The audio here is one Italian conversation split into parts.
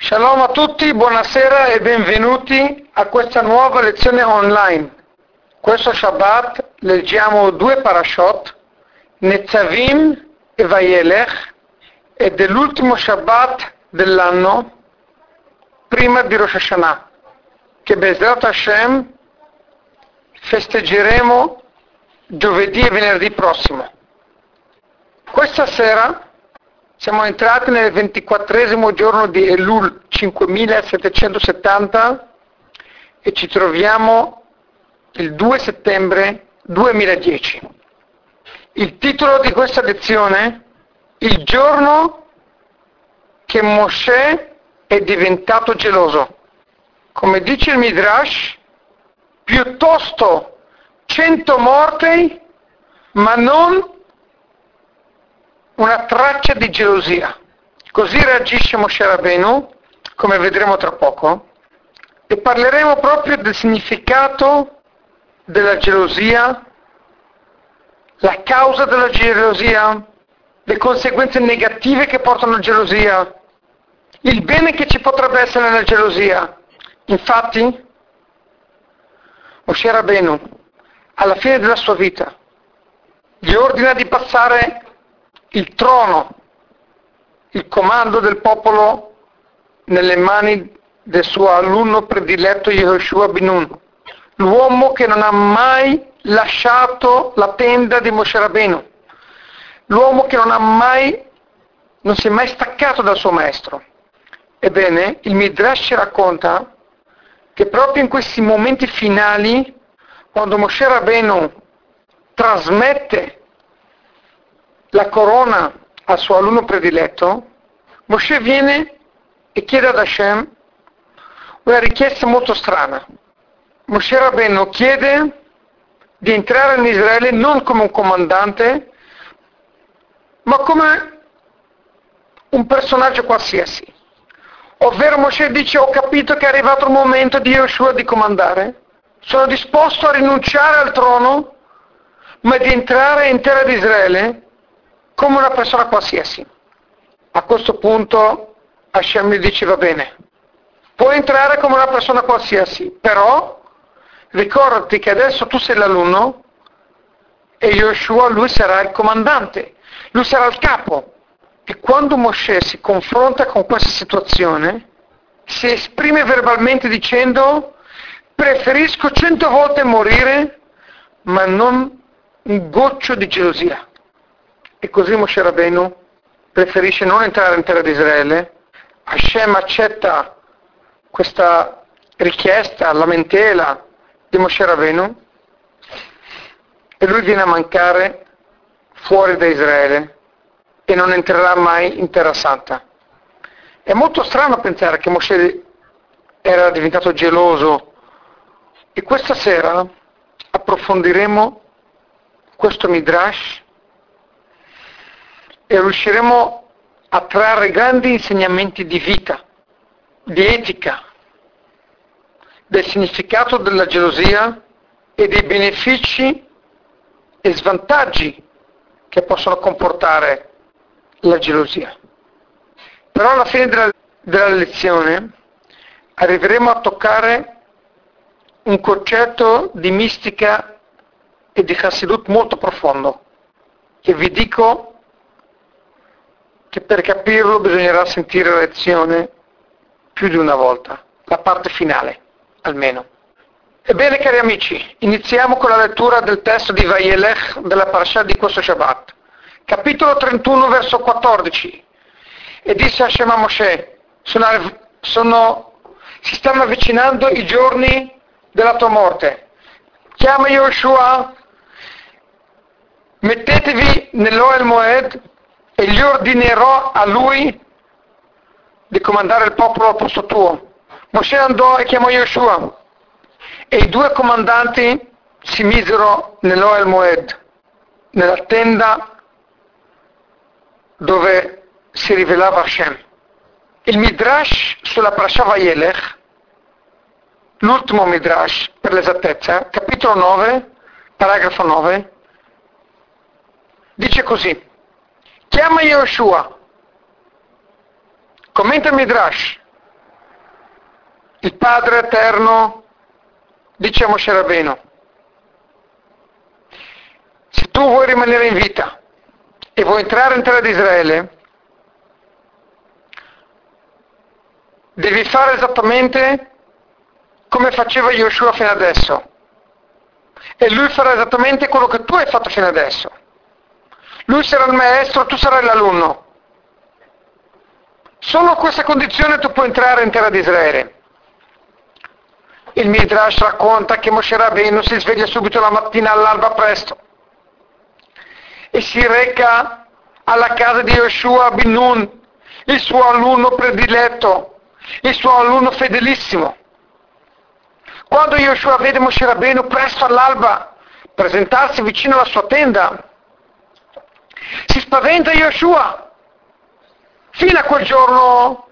Shalom a tutti, buonasera e benvenuti a questa nuova lezione online. Questo Shabbat leggiamo due parashot, Netzavim e Vayelech, ed è l'ultimo Shabbat dell'anno prima di Rosh Hashanah, che Bezrat Hashem festeggeremo giovedì e venerdì prossimo. Questa sera siamo entrati nel ventiquattresimo giorno di Elul 5770 e ci troviamo il 2 settembre 2010. Il titolo di questa lezione Il giorno che Mosè è diventato geloso. Come dice il Midrash, piuttosto cento morti, ma non una traccia di gelosia. Così reagisce Moshe Rabbeinu, come vedremo tra poco, e parleremo proprio del significato della gelosia, la causa della gelosia, le conseguenze negative che portano alla gelosia, il bene che ci potrebbe essere nella gelosia. Infatti, Moshe Rabbeinu, alla fine della sua vita, gli ordina di passare il trono, il comando del popolo nelle mani del suo alunno prediletto Yehoshua Binun, l'uomo che non ha mai lasciato la tenda di Moshe Rabbeinu, l'uomo che non ha mai, non si è mai staccato dal suo maestro. Ebbene, il Midrash racconta che proprio in questi momenti finali, quando Moshe Rabbeinu trasmette la corona al suo alunno prediletto, Moshe viene e chiede ad Hashem una richiesta molto strana. Moshe Rabbeinu chiede di entrare in Israele non come un comandante, ma come un personaggio qualsiasi. Ovvero Moshe dice ho capito che è arrivato il momento di Yoshua di comandare, sono disposto a rinunciare al trono, ma di entrare in terra di Israele come una persona qualsiasi. A questo punto Hashem gli dice va bene, puoi entrare come una persona qualsiasi, però ricordati che adesso tu sei l'alunno e Yoshua lui sarà il comandante, lui sarà il capo. E quando Moshe si confronta con questa situazione, si esprime verbalmente dicendo preferisco cento volte morire, ma non un goccio di gelosia. E così Moshe Rabbeinu preferisce non entrare in terra di Israele. Hashem accetta questa richiesta, lamentela di Moshe Rabbeinu e lui viene a mancare fuori da Israele e non entrerà mai in terra santa. È molto strano pensare che Moshe era diventato geloso e questa sera approfondiremo questo midrash e riusciremo a trarre grandi insegnamenti di vita, di etica, del significato della gelosia e dei benefici e svantaggi che possono comportare la gelosia. Però alla fine della, della lezione arriveremo a toccare un concetto di mistica e di Chassidut molto profondo, che vi dico che per capirlo bisognerà sentire la lezione più di una volta, la parte finale almeno. Ebbene cari amici, iniziamo con la lettura del testo di Vayelech della parasha di questo Shabbat. Capitolo 31 verso 14. E disse Hashem a Moshe, sono, sono, si stanno avvicinando i giorni della tua morte. Chiama Yoshua, mettetevi nell'Oel Moed e gli ordinerò a lui di comandare il popolo al posto tuo. Mosè andò e chiamò Yeshua e i due comandanti si misero nell'Oel Moed, nella tenda dove si rivelava Hashem. Il Midrash sulla Parasha Vayelech, l'ultimo Midrash per l'esattezza, capitolo 9, paragrafo 9, dice così. Chiama Yoshua. Commenta Midrash. il Padre Eterno dice a Moshe Rabbeinu, se tu vuoi rimanere in vita e vuoi entrare in terra di Israele, devi fare esattamente come faceva Yoshua fino adesso. E lui farà esattamente quello che tu hai fatto fino adesso. Lui sarà il maestro, tu sarai l'alunno. Solo a questa condizione tu puoi entrare in terra di Israele. Il Midrash racconta che Moshe Rabbeinu si sveglia subito la mattina all'alba presto e si reca alla casa di Yoshua bin Nun, il suo alunno prediletto, il suo alunno fedelissimo. Quando Yoshua vede Moshe Rabbeinu presto all'alba presentarsi vicino alla sua tenda, si spaventa Yoshua. Fino a quel giorno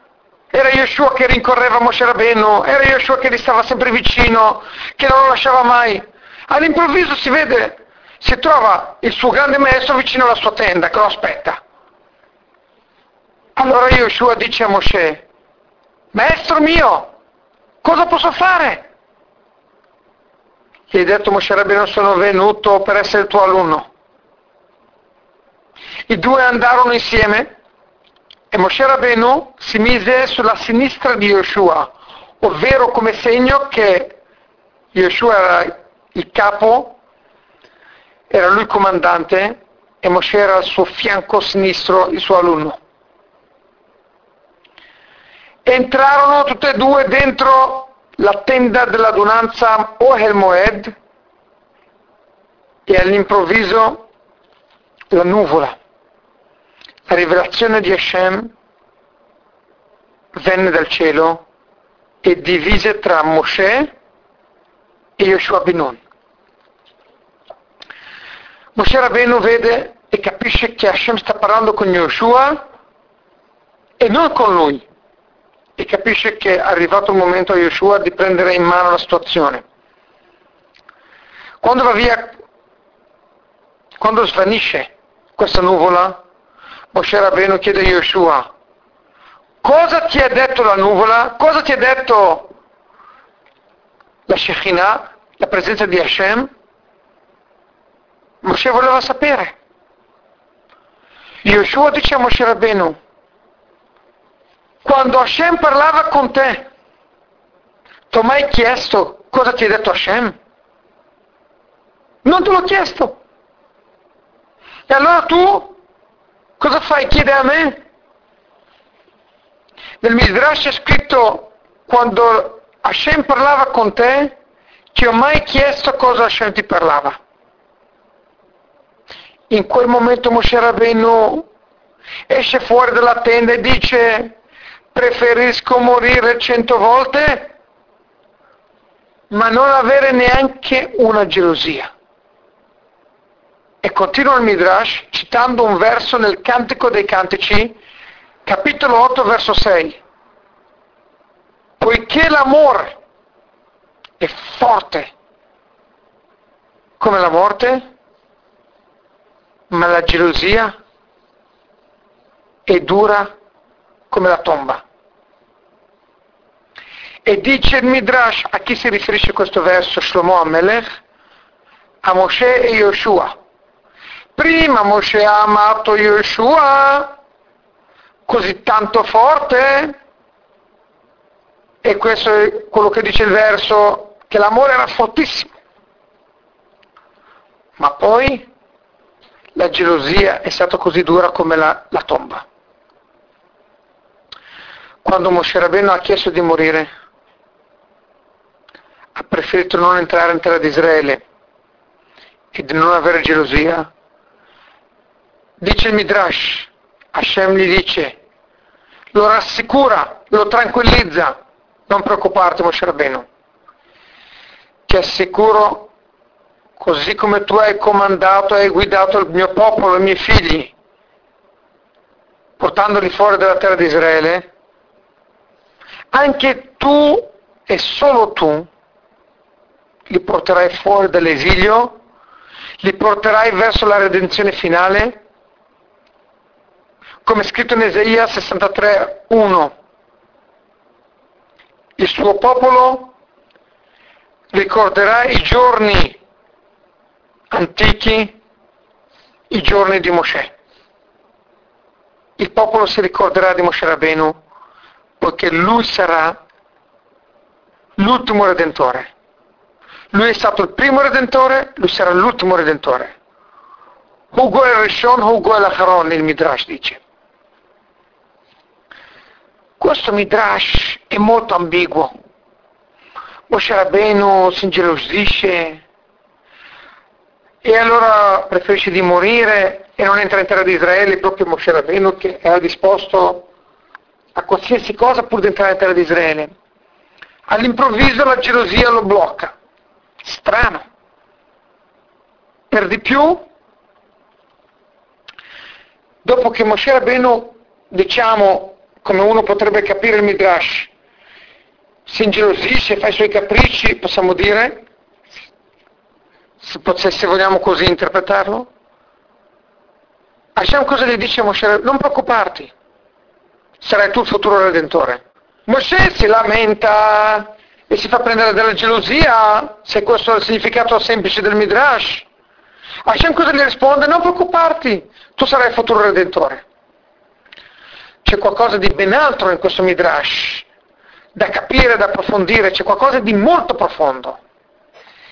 era Yoshua che rincorreva Moshe Rabbeinu, era Yoshua che gli stava sempre vicino, che non lo lasciava mai. All'improvviso si vede, si trova il suo grande maestro vicino alla sua tenda, che lo aspetta. Allora Yoshua dice a Moshe, maestro mio, cosa posso fare? Gli hai detto Moshe Rabbeinu sono venuto per essere il tuo alunno. I due andarono insieme e Moshe Rabbeinu si mise sulla sinistra di Yoshua, ovvero come segno che Yoshua era il capo, era lui il comandante e Moshe era al suo fianco sinistro il suo alunno. Entrarono tutte e due dentro la tenda dell'adunanza Ohel Moed e all'improvviso la nuvola la rivelazione di Hashem venne dal cielo e divise tra Moshe e Yoshua Binun. Moshe Rabbeinu vede e capisce che Hashem sta parlando con Yoshua e non con lui e capisce che è arrivato il momento a Yoshua di prendere in mano la situazione. Quando va via, quando svanisce questa nuvola, Moshe Rabbeinu chiede a Yoshua, cosa ti ha detto la nuvola? Cosa ti ha detto la Shekinah, la presenza di Hashem? Moshe voleva sapere. Yoshua dice a Moshe Rabbeinu, quando Hashem parlava con te, ti ho mai chiesto cosa ti ha detto Hashem? Non te l'ho chiesto. E allora tu Cosa fai? Chiede a me? Nel Midrash è scritto quando Hashem parlava con te, ti ho mai chiesto cosa Hashem ti parlava. In quel momento Moshe Rabbeinu esce fuori dalla tenda e dice preferisco morire cento volte ma non avere neanche una gelosia. E continua il Midrash citando un verso nel Cantico dei Cantici, capitolo 8, verso 6. Poiché l'amore è forte come la morte, ma la gelosia è dura come la tomba. E dice il Midrash, a chi si riferisce questo verso, Shlomo Amelech, a Moshe e Yoshua Prima Moshe ha amato Yeshua così tanto forte e questo è quello che dice il verso, che l'amore era fortissimo. Ma poi la gelosia è stata così dura come la, la tomba. Quando Moshe Rabbeinu ha chiesto di morire, ha preferito non entrare in terra di Israele e di non avere gelosia, Dice il Midrash, Hashem gli dice, lo rassicura, lo tranquillizza, non preoccuparti Moshe Rabbeinu, ti assicuro, così come tu hai comandato e hai guidato il mio popolo, i miei figli, portandoli fuori dalla terra di Israele, anche tu e solo tu li porterai fuori dall'esilio, li porterai verso la redenzione finale come scritto in Esaia 63.1. il suo popolo ricorderà i giorni antichi, i giorni di Mosè. Il popolo si ricorderà di Mosè Rabenu poiché lui sarà l'ultimo redentore. Lui è stato il primo redentore, lui sarà l'ultimo redentore. Hugo el Rishon, Hugo el Acharon, il Midrash dice. Questo Midrash è molto ambiguo. Moshe Rabbeinu si ingelosisce e allora preferisce di morire e non entra in terra di Israele proprio Moshe Rabbeinu che era disposto a qualsiasi cosa pur di entrare in terra di Israele. All'improvviso la gelosia lo blocca. Strano. Per di più, dopo che Moshe Rabbeinu, diciamo, come uno potrebbe capire il Midrash, si ingelosisce, fa i suoi capricci, possiamo dire, se, vogliamo così interpretarlo, Hashem cosa gli dice a Moshe? Non preoccuparti, sarai tu il futuro redentore. Mosè si lamenta e si fa prendere dalla gelosia, se questo è il significato semplice del Midrash. Hashem cosa gli risponde? Non preoccuparti, tu sarai il futuro redentore. C'è qualcosa di ben altro in questo Midrash, da capire, da approfondire, c'è qualcosa di molto profondo.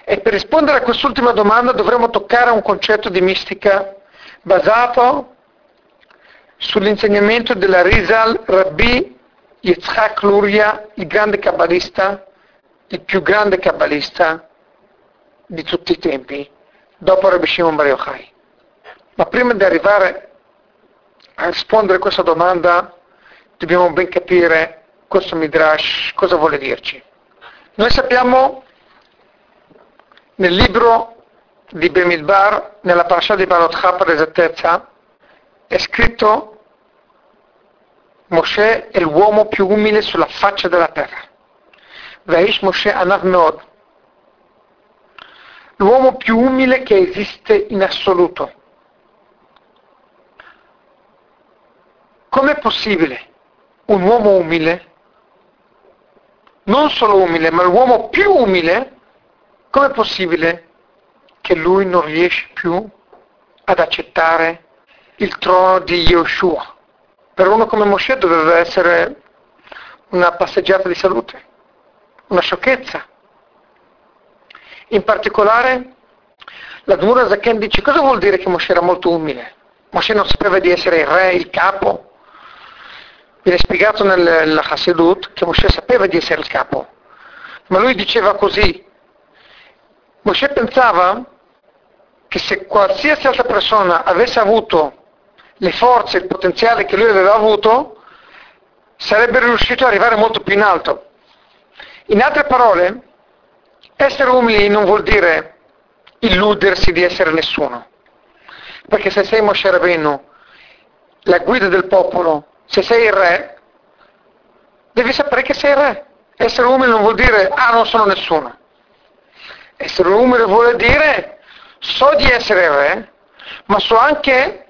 E per rispondere a quest'ultima domanda dovremo toccare un concetto di mistica basato sull'insegnamento della Rizal Rabbi Yitzhak Luria, il grande kabbalista, il più grande kabbalista di tutti i tempi, dopo Rabbi Shimon Bar Yochai. Ma prima di arrivare a rispondere a questa domanda dobbiamo ben capire questo Midrash cosa vuole dirci. Noi sappiamo nel libro di Bemidbar, nella parasha di Barotcha per esattezza, è scritto Mosè è l'uomo più umile sulla faccia della terra. Vaish Mosè Anav Meod. L'uomo più umile che esiste in assoluto. Com'è possibile un uomo umile, non solo umile, ma l'uomo più umile, com'è possibile che lui non riesce più ad accettare il trono di Yoshua? Per uno come Moshe doveva essere una passeggiata di salute, una sciocchezza. In particolare, la Dmura Zaken dice cosa vuol dire che Moshe era molto umile? Moshe non sapeva di essere il re, il capo, Viene spiegato nella Hasidut che Mosè sapeva di essere il capo, ma lui diceva così. Mosè pensava che se qualsiasi altra persona avesse avuto le forze, il potenziale che lui aveva avuto, sarebbe riuscito ad arrivare molto più in alto. In altre parole, essere umili non vuol dire illudersi di essere nessuno. Perché se sei Moshe Rabbeinu, la guida del popolo, se sei il re, devi sapere che sei il re. Essere umile non vuol dire, ah, non sono nessuno. Essere umile vuol dire, so di essere il re, ma so anche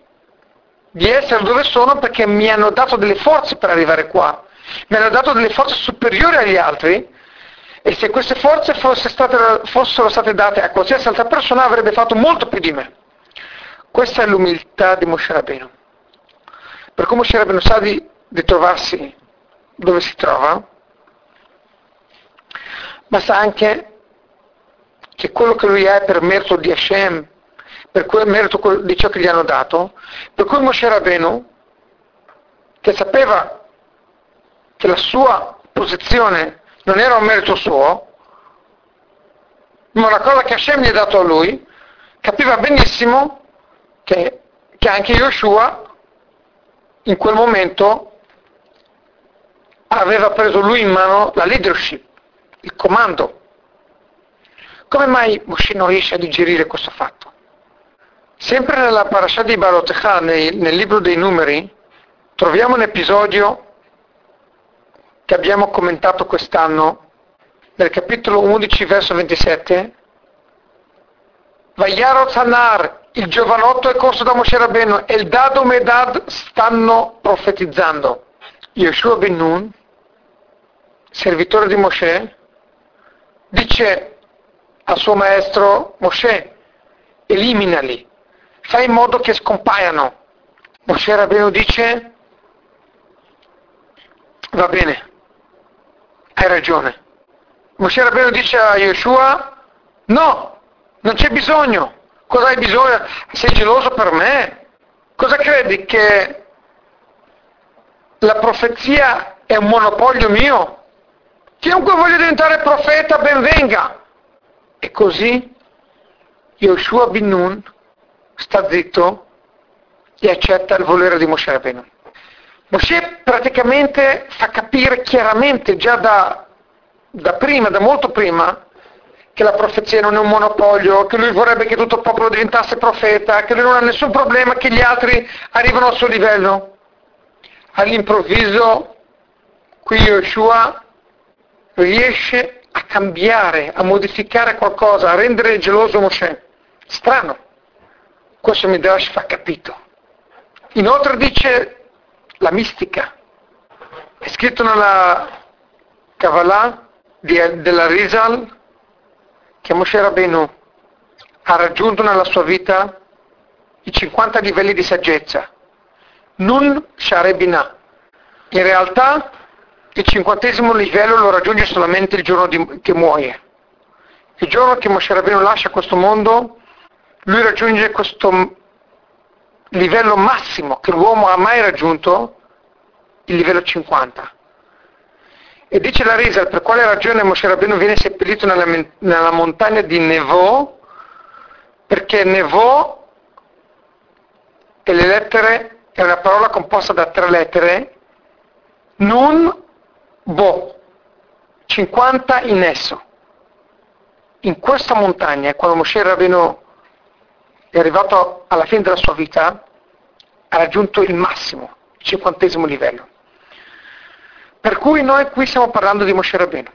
di essere dove sono perché mi hanno dato delle forze per arrivare qua. Mi hanno dato delle forze superiori agli altri e se queste forze state, fossero state date a qualsiasi altra persona avrebbe fatto molto più di me. Questa è l'umiltà di Moshe Rabbeinu. Per come Rabbeinu sa di, di trovarsi dove si trova, ma sa anche che quello che lui è per merito di Hashem, per quel merito di ciò che gli hanno dato, per cui Moshe Rabbeinu, che sapeva che la sua posizione non era un merito suo, ma una cosa che Hashem gli ha dato a lui, capiva benissimo che, che anche Yoshua in quel momento aveva preso lui in mano la leadership, il comando. Come mai Moshe non riesce a digerire questo fatto? Sempre nella parasha di Barotecha, nel, nel libro dei numeri, troviamo un episodio che abbiamo commentato quest'anno, nel capitolo 11, verso 27. Vayarot Hanar, il giovanotto è corso da Moshe Rabbeinu e il e Medad stanno profetizzando. Yeshua ben Nun servitore di Mosè, dice al suo maestro Mosè, eliminali, fai in modo che scompaiano. Mosè Rabbeinu dice, va bene, hai ragione. Mosè Rabbeinu dice a Yeshua, no, non c'è bisogno. Cosa hai bisogno? Sei geloso per me? Cosa credi che la profezia è un monopolio mio? Chiunque voglia diventare profeta, ben venga. E così Yoshua bin Nun sta zitto e accetta il volere di Moshe Rabbeinu. Moshe praticamente fa capire chiaramente già da, da prima, da molto prima, che la profezia non è un monopolio, che lui vorrebbe che tutto il popolo diventasse profeta, che lui non ha nessun problema che gli altri arrivano al suo livello. All'improvviso qui Yoshua riesce a cambiare, a modificare qualcosa, a rendere geloso Mosè. Strano. Questo Midrash fa capito. Inoltre dice la mistica. È scritto nella Kabbalah della Rizal che Moshe Rabbeinu ha raggiunto nella sua vita i 50 livelli di saggezza. Nun Sharebina. In realtà il cinquantesimo livello lo raggiunge solamente il giorno di, che muoie. Il giorno che Moshe Rabbeinu lascia questo mondo, lui raggiunge questo livello massimo che l'uomo ha mai raggiunto, il livello 50. E dice la Risa per quale ragione Moshe Rabbeinu viene seppellito nella, nella montagna di Nevò, perché Nevò e le lettere è una parola composta da tre lettere, Nun Bo, 50 in esso. In questa montagna, quando Moshe Rabbeinu è arrivato alla fine della sua vita, ha raggiunto il massimo, il cinquantesimo livello. Per cui noi qui stiamo parlando di Moshe Rabbeinu,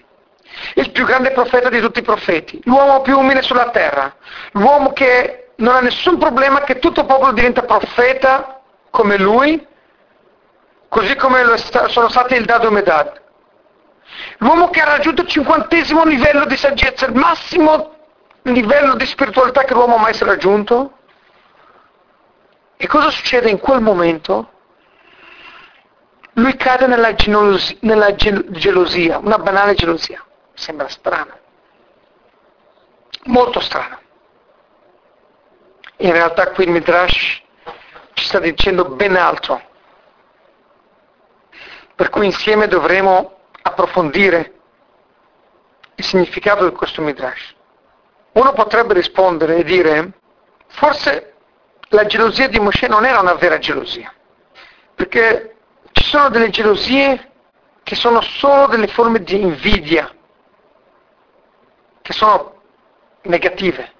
il più grande profeta di tutti i profeti, l'uomo più umile sulla terra, l'uomo che non ha nessun problema che tutto il popolo diventa profeta come lui, così come sono stati il Dado Medad. L'uomo che ha raggiunto il cinquantesimo livello di saggezza, il massimo livello di spiritualità che l'uomo ha mai raggiunto? E cosa succede in quel momento? Lui cade nella, gelosia, nella gelosia, una banale gelosia. Sembra strano. Molto strano. In realtà qui il Midrash ci sta dicendo ben altro. Per cui insieme dovremo approfondire il significato di questo Midrash. Uno potrebbe rispondere e dire, forse la gelosia di Moshe non era una vera gelosia, perché sono delle gelosie che sono solo delle forme di invidia, che sono negative.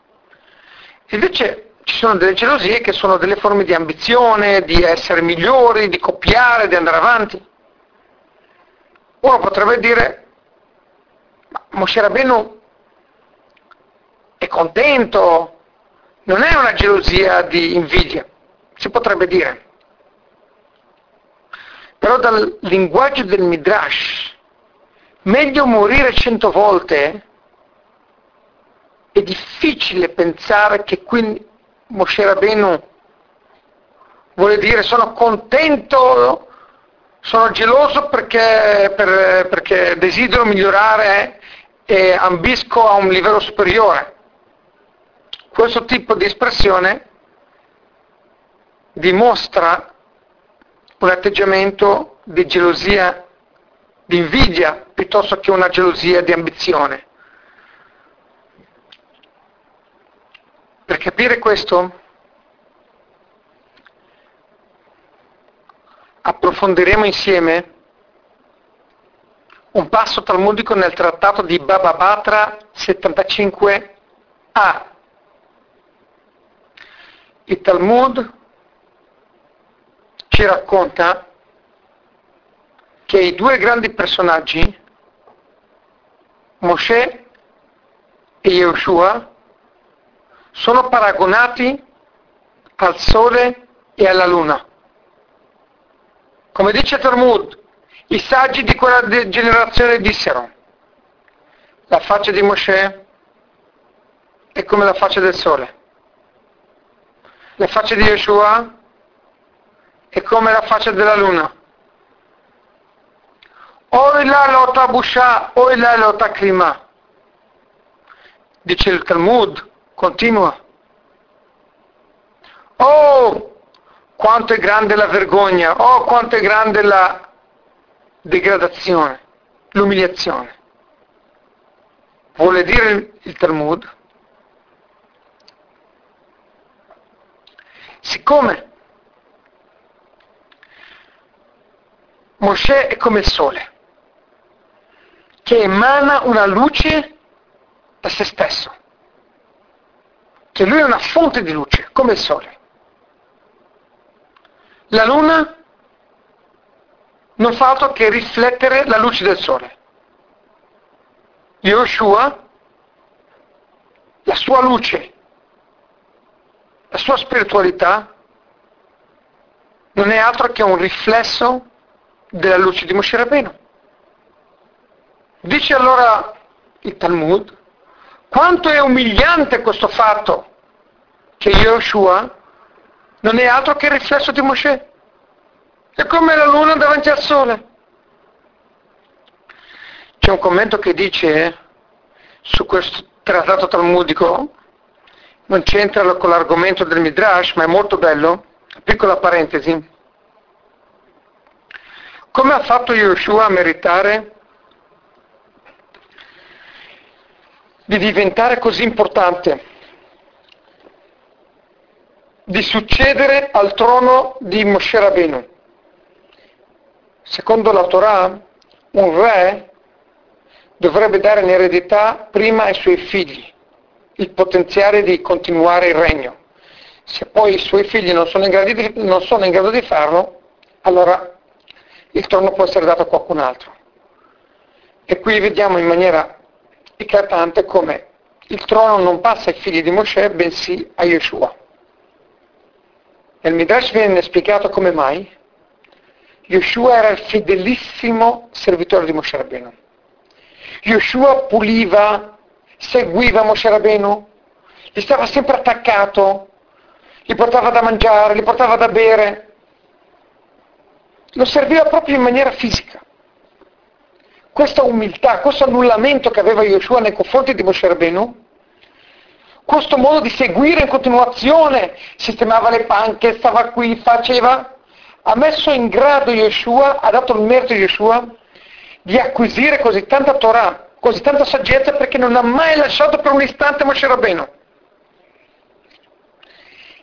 Invece ci sono delle gelosie che sono delle forme di ambizione, di essere migliori, di copiare, di andare avanti. Uno potrebbe dire, ma Moshe Rabbeinu è contento, non è una gelosia di invidia, si potrebbe dire. Però dal linguaggio del Midrash, meglio morire cento volte, è difficile pensare che qui Moshe Rabbeinu vuole dire sono contento, sono geloso perché, per, perché desidero migliorare e ambisco a un livello superiore. Questo tipo di espressione dimostra un atteggiamento di gelosia, di invidia, piuttosto che una gelosia di ambizione. Per capire questo approfondiremo insieme un passo talmudico nel trattato di Baba Batra 75a. Il Talmud ci racconta che i due grandi personaggi, Mosè e Yeshua, sono paragonati al sole e alla luna. Come dice Talmud, I saggi di quella generazione dissero, la faccia di Mosè è come la faccia del sole, la faccia di Yeshua è come la faccia della luna. Oi la lota busha, oi la lota klima. Dice il Talmud, continua. Oh, quanto è grande la vergogna, oh, quanto è grande la degradazione, l'umiliazione. Vuole dire il Talmud, siccome Mosè è come il sole, che emana una luce da se stesso, che lui è una fonte di luce, come il sole. La luna non fa altro che riflettere la luce del sole. Yoshua, la sua luce, la sua spiritualità, non è altro che un riflesso della luce di Moshe Rabbeinu. Dice allora il Talmud, quanto è umiliante questo fatto che Yoshua non è altro che il riflesso di Mosè. È come la luna davanti al sole. C'è un commento che dice su questo trattato talmudico, non c'entra con l'argomento del Midrash, ma è molto bello, piccola parentesi. Come ha fatto Yoshua a meritare di diventare così importante? di succedere al trono di Moshe Rabbeinu. Secondo la Torah, un re dovrebbe dare in eredità prima ai suoi figli il potenziale di continuare il regno. Se poi i suoi figli non sono in grado di, sono in grado di farlo, allora il trono può essere dato a qualcun altro. E qui vediamo in maniera eclatante come il trono non passa ai figli di Mosè, bensì a Yeshua. Nel Midrash viene spiegato come mai Yoshua era il fedelissimo servitore di Moshe Rabbeinu. Yoshua puliva, seguiva Moshe Rabbeinu, gli stava sempre attaccato, gli portava da mangiare, gli portava da bere, lo serviva proprio in maniera fisica. Questa umiltà, questo annullamento che aveva Yoshua nei confronti di Moshe Rabbeinu questo modo di seguire in continuazione, sistemava le panche, stava qui, faceva, ha messo in grado Yeshua, ha dato il merito a Yeshua di acquisire così tanta Torah, così tanta saggezza perché non ha mai lasciato per un istante Moshe Rabbeinu.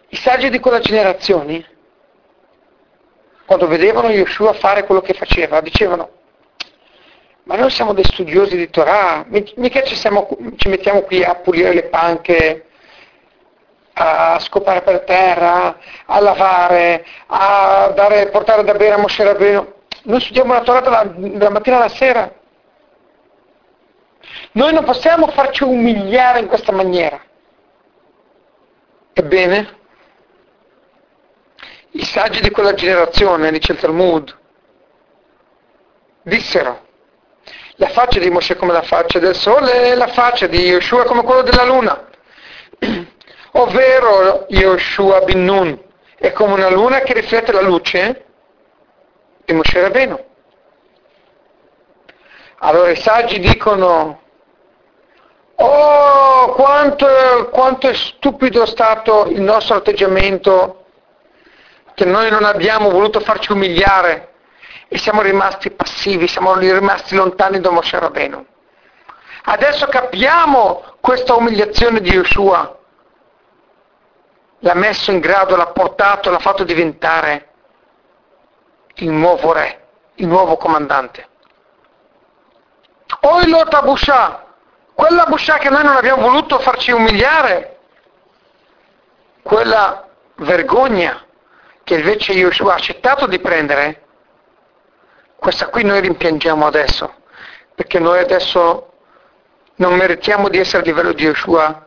I saggi di quella generazione, quando vedevano Yeshua fare quello che faceva, dicevano, ma noi siamo dei studiosi di Torah, mica ci, siamo, ci mettiamo qui a pulire le panche, a scopare per terra, a lavare, a dare, portare da bere a Moshe Rabbeinu. Noi studiamo la Torah dalla, dalla mattina alla sera. Noi non possiamo farci umiliare in questa maniera. Ebbene, i saggi di quella generazione, dice il Talmud, dissero la faccia di Mosè come la faccia del sole e la faccia di Yeshua come quella della luna. Ovvero Yoshua bin Nun è come una luna che riflette la luce di Mosè Rabbeinu. Allora i saggi dicono oh quanto, quanto è stupido stato il nostro atteggiamento che noi non abbiamo voluto farci umiliare e siamo rimasti passivi, siamo rimasti lontani da Moshe Rabbeinu. Adesso capiamo questa umiliazione di Yeshua. L'ha messo in grado, l'ha portato, l'ha fatto diventare il nuovo re, il nuovo comandante. O il Lota Busha, quella Busha che noi non abbiamo voluto farci umiliare, quella vergogna che invece Yeshua ha accettato di prendere, questa qui noi rimpiangiamo adesso, perché noi adesso non meritiamo di essere a livello di Yeshua,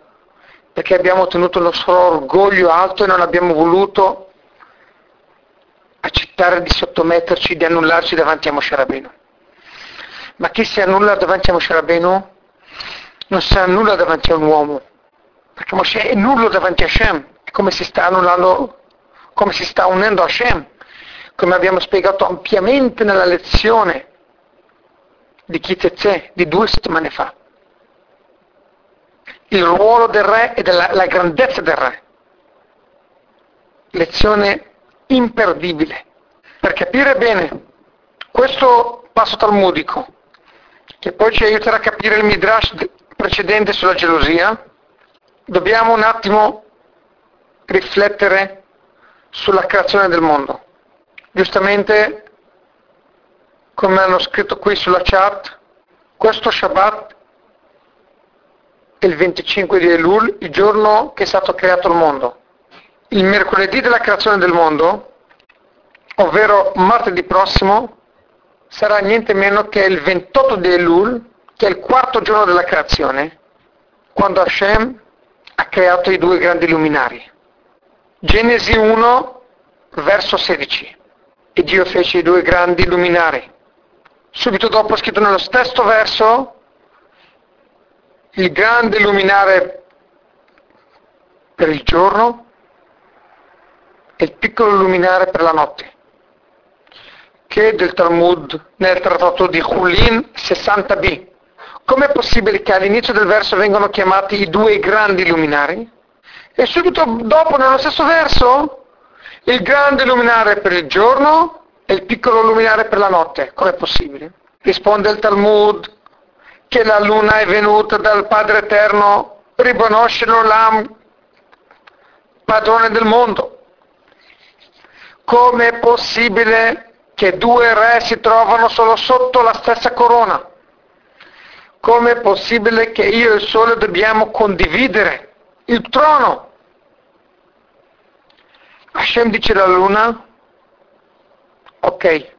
perché abbiamo tenuto il nostro orgoglio alto e non abbiamo voluto accettare di sottometterci, di annullarci davanti a Moshe Rabbeinu. Ma chi si annulla davanti a Moshe Rabbeinu non si annulla davanti a un uomo, perché Moshe è nullo davanti a Hashem, è come si sta annullando, come si sta unendo a Hashem, come abbiamo spiegato ampiamente nella lezione di Kitezè di due settimane fa. Il ruolo del re e della, la grandezza del re. Lezione imperdibile. Per capire bene questo passo talmudico, che poi ci aiuterà a capire il midrash precedente sulla gelosia, dobbiamo un attimo riflettere sulla creazione del mondo. Giustamente, come hanno scritto qui sulla chat, questo Shabbat è il 25 di Elul, il giorno che è stato creato il mondo. Il mercoledì della creazione del mondo, ovvero martedì prossimo, sarà niente meno che il 28 di Elul, che è il quarto giorno della creazione, quando Hashem ha creato i due grandi luminari. Genesi 1, verso 16. E Dio fece i due grandi luminari. Subito dopo è scritto nello stesso verso il grande luminare per il giorno e il piccolo luminare per la notte, che del Talmud nel trattato di Hulin 60b. Com'è possibile che all'inizio del verso vengano chiamati i due grandi luminari? E subito dopo, nello stesso verso, il grande luminare per il giorno e il piccolo luminare per la notte. Com'è possibile? Risponde il Talmud che la luna è venuta dal Padre Eterno, riconoscere l'Am, padrone del mondo. Com'è possibile che due re si trovano solo sotto la stessa corona? Com'è possibile che io e il sole dobbiamo condividere il trono? Hashem dice alla luna, ok,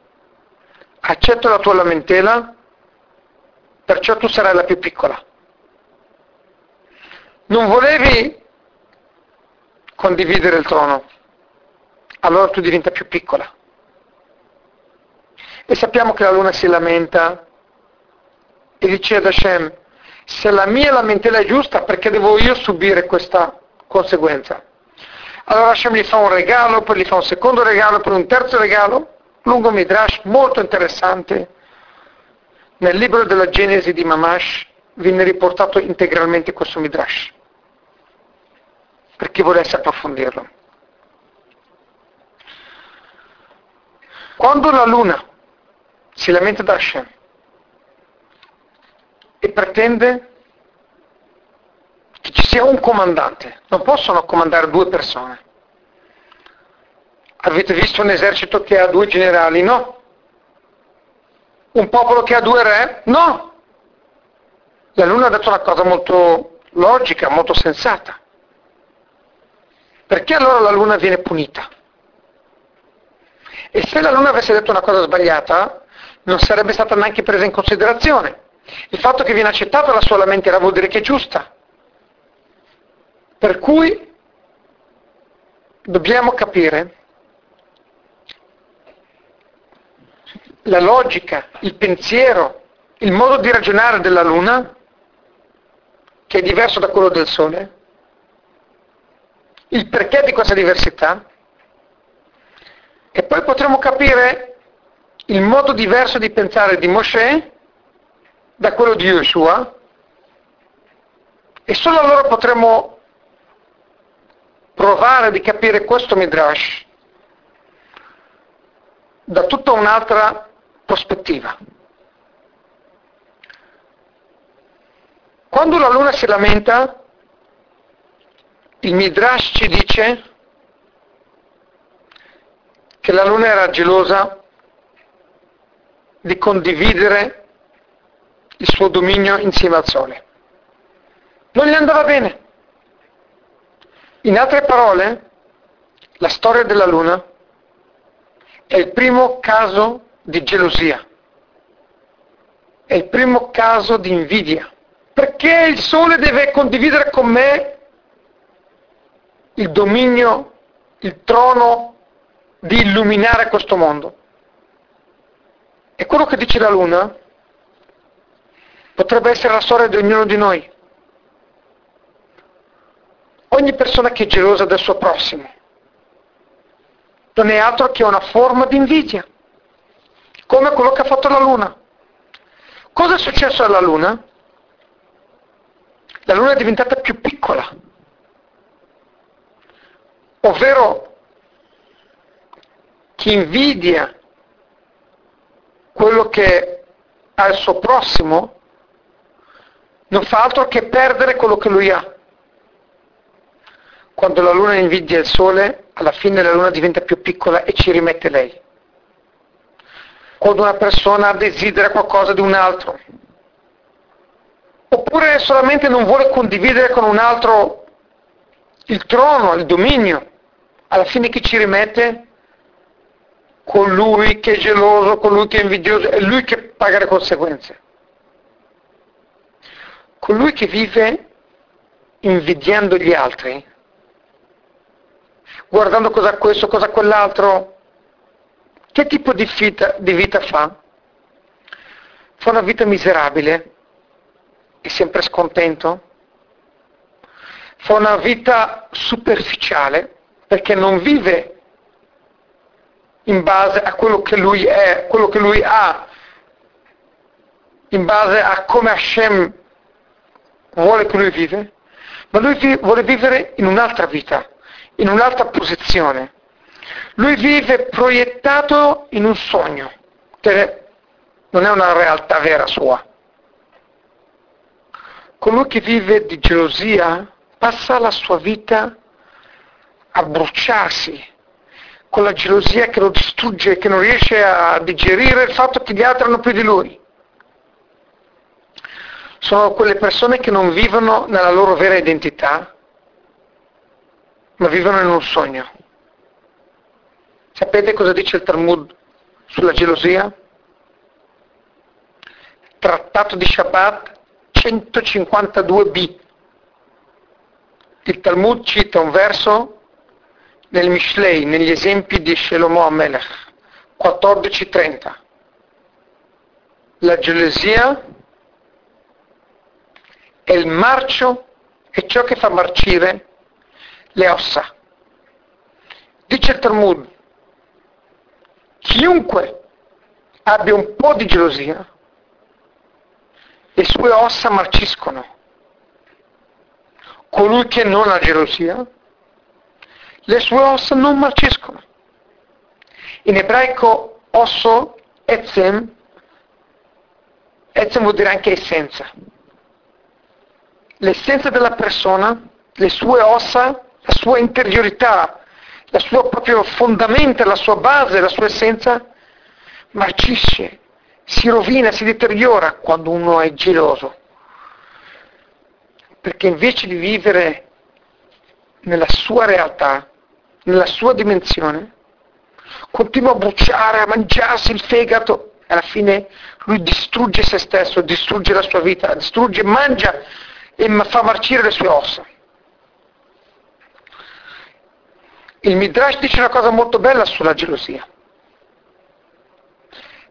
accetto la tua lamentela, perciò tu sarai la più piccola. Non volevi condividere il trono, allora tu diventa più piccola. E sappiamo che la luna si lamenta e dice ad Hashem, se la mia lamentela è giusta, perché devo io subire questa conseguenza? Allora Hashem gli fa un regalo, poi gli fa un secondo regalo, poi un terzo regalo, lungo Midrash, molto interessante. Nel libro della Genesi di Mamash viene riportato integralmente questo Midrash, per chi volesse approfondirlo. Quando la luna si lamenta da Hashem e pretende ci sia un comandante, non possono comandare due persone. Avete visto un esercito che ha due generali? No. Un popolo che ha due re? No. La Luna ha detto una cosa molto logica, molto sensata. Perché allora la Luna viene punita? E se la Luna avesse detto una cosa sbagliata, non sarebbe stata neanche presa in considerazione. Il fatto che viene accettata la sua lamentela vuol dire che è giusta. Per cui dobbiamo capire la logica, il pensiero, il modo di ragionare della Luna, che è diverso da quello del Sole, il perché di questa diversità, e poi potremo capire il modo diverso di pensare di Mosè da quello di Yeshua, e solo allora potremo provare di capire questo Midrash da tutta un'altra prospettiva. Quando la luna si lamenta, il Midrash ci dice che la luna era gelosa di condividere il suo dominio insieme al sole. Non gli andava bene. In altre parole, la storia della Luna è il primo caso di gelosia, è il primo caso di invidia. Perché il Sole deve condividere con me il dominio, il trono di illuminare questo mondo. E quello che dice la luna potrebbe essere la storia di ognuno di noi. Ogni persona che è gelosa del suo prossimo non è altro che una forma di invidia, come quello che ha fatto la luna. Cosa è successo alla luna? La luna è diventata più piccola, ovvero chi invidia quello che ha il suo prossimo non fa altro che perdere quello che lui ha. Quando la luna invidia il sole, alla fine la luna diventa più piccola e ci rimette lei. Quando una persona desidera qualcosa di un altro, oppure solamente non vuole condividere con un altro il trono, il dominio, alla fine chi ci rimette? Colui che è geloso, colui che è invidioso, è lui che paga le conseguenze. Colui che vive invidiando gli altri, guardando cosa questo, cosa quell'altro, che tipo di vita, di vita fa? Fa una vita miserabile, è sempre scontento, fa una vita superficiale perché non vive in base a quello che lui è, quello che lui ha, in base a come Hashem vuole che lui vive, ma lui vuole vivere in un'altra vita, in un'altra posizione. Lui vive proiettato in un sogno, che non è una realtà vera sua. Colui che vive di gelosia passa la sua vita a bruciarsi con la gelosia che lo distrugge, che non riesce a digerire il fatto che gli altri hanno più di lui. Sono quelle persone che non vivono nella loro vera identità, ma vivono in un sogno. Sapete cosa dice il Talmud sulla gelosia? Trattato di Shabbat 152b. Il Talmud cita un verso nel Mishlei, negli esempi di Shelomo Amelech, 14.30. La gelosia è il marcio, è ciò che fa marcire le ossa. Dice il Talmud, chiunque abbia un po' di gelosia, le sue ossa marciscono. Colui che non ha gelosia, le sue ossa non marciscono. In ebraico osso, etzem, etzem vuol dire anche essenza. L'essenza della persona, le sue ossa, la sua interiorità, la sua proprio fondamento, la sua base, la sua essenza, marcisce, si rovina, si deteriora quando uno è geloso. Perché invece di vivere nella sua realtà, nella sua dimensione, continua a bruciare, a mangiarsi il fegato e alla fine lui distrugge se stesso, distrugge la sua vita, distrugge, mangia e fa marcire le sue ossa. Il Midrash dice una cosa molto bella sulla gelosia.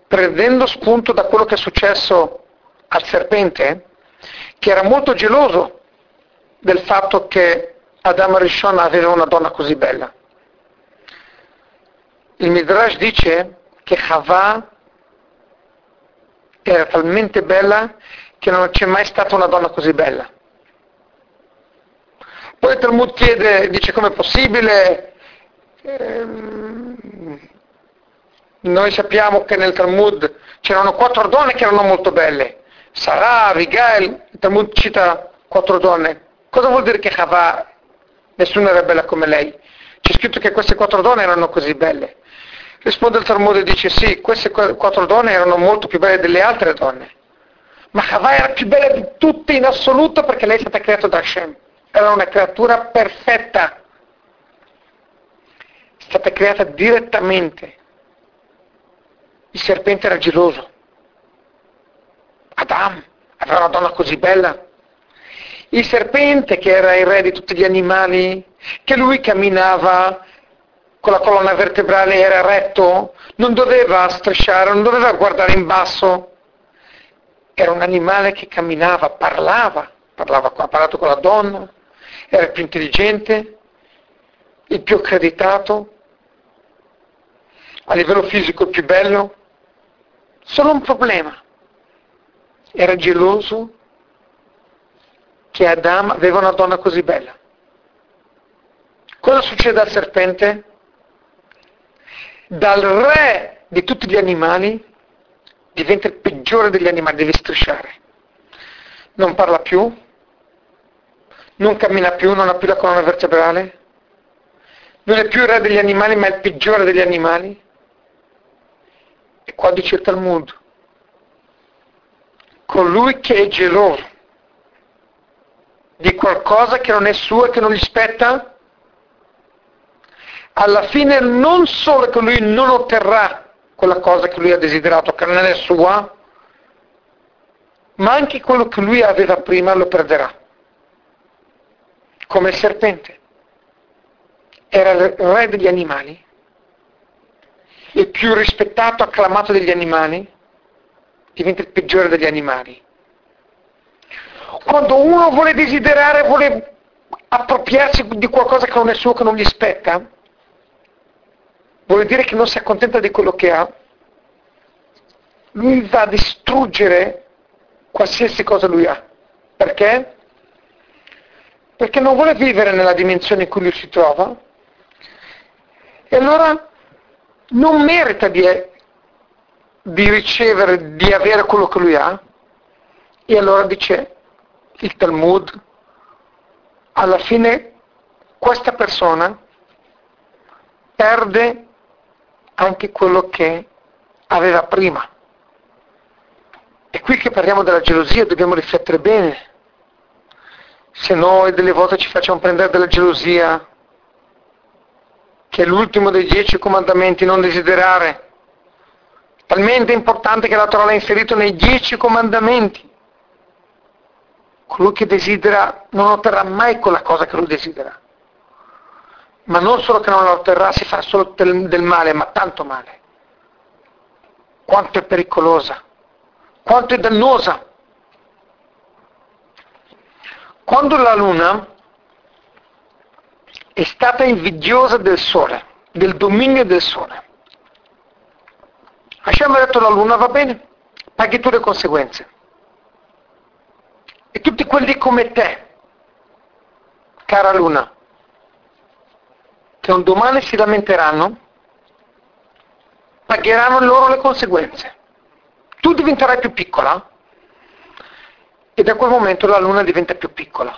Prendendo spunto da quello che è successo al serpente, che era molto geloso del fatto che Adam Rishon aveva una donna così bella. Il Midrash dice che Havà era talmente bella che non c'è mai stata una donna così bella. Poi Talmud chiede, dice com'è possibile, ehm, noi sappiamo che nel Talmud c'erano quattro donne che erano molto belle, Sarah, Abigail, il Talmud cita quattro donne. Cosa vuol dire che Havà nessuna era bella come lei? C'è scritto che queste quattro donne erano così belle. Risponde il Talmud e dice sì, queste quattro donne erano molto più belle delle altre donne. Ma Havà era più bella di tutte in assoluto perché lei è stata creata da Hashem. Era una creatura perfetta. Stata creata direttamente. Il serpente era geloso. Adam aveva una donna così bella. Il serpente che era il re di tutti gli animali, che lui camminava con la colonna vertebrale era retto, non doveva strisciare, non doveva guardare in basso. Era un animale che camminava, parlava, parlava, ha parlato con la donna, era il più intelligente, il più accreditato, a livello fisico più bello. Solo un problema. Era geloso che Adam aveva una donna così bella. Cosa succede al serpente? Dal re di tutti gli animali diventa il peggiore degli animali, devi strisciare. Non parla più, non cammina più, non ha più la colonna vertebrale, non è più il re degli animali, ma è il peggiore degli animali. E qua dice il Talmud, colui che è geloso di qualcosa che non è suo e che non gli spetta, alla fine non solo che lui non otterrà quella cosa che lui ha desiderato, che non è sua, ma anche quello che lui aveva prima lo perderà. Come il serpente. Era il re degli animali, il più rispettato, acclamato degli animali, diventa il peggiore degli animali. Quando uno vuole desiderare, vuole appropriarsi di qualcosa che non è suo, che non gli spetta, vuol dire che non si accontenta di quello che ha, lui va a distruggere qualsiasi cosa lui ha. Perché? Perché non vuole vivere nella dimensione in cui lui si trova e allora non merita di, di ricevere, di avere quello che lui ha e allora dice il Talmud, alla fine questa persona perde anche quello che aveva prima. È qui che parliamo della gelosia, dobbiamo riflettere bene. Se noi delle volte ci facciamo prendere dalla gelosia, che è l'ultimo dei dieci comandamenti, non desiderare, talmente importante che la Torah l'ha inserito nei dieci comandamenti. Colui che desidera non otterrà mai quella cosa che lui desidera ma non solo che non la otterrà, si fa solo del, del male, ma tanto male. Quanto è pericolosa, quanto è dannosa. Quando la luna è stata invidiosa del sole, del dominio del sole, Hashem ha detto alla luna va bene, paghi tu le conseguenze. E tutti quelli come te, cara luna, che un domani si lamenteranno, pagheranno loro le conseguenze. Tu diventerai più piccola e da quel momento la luna diventa più piccola.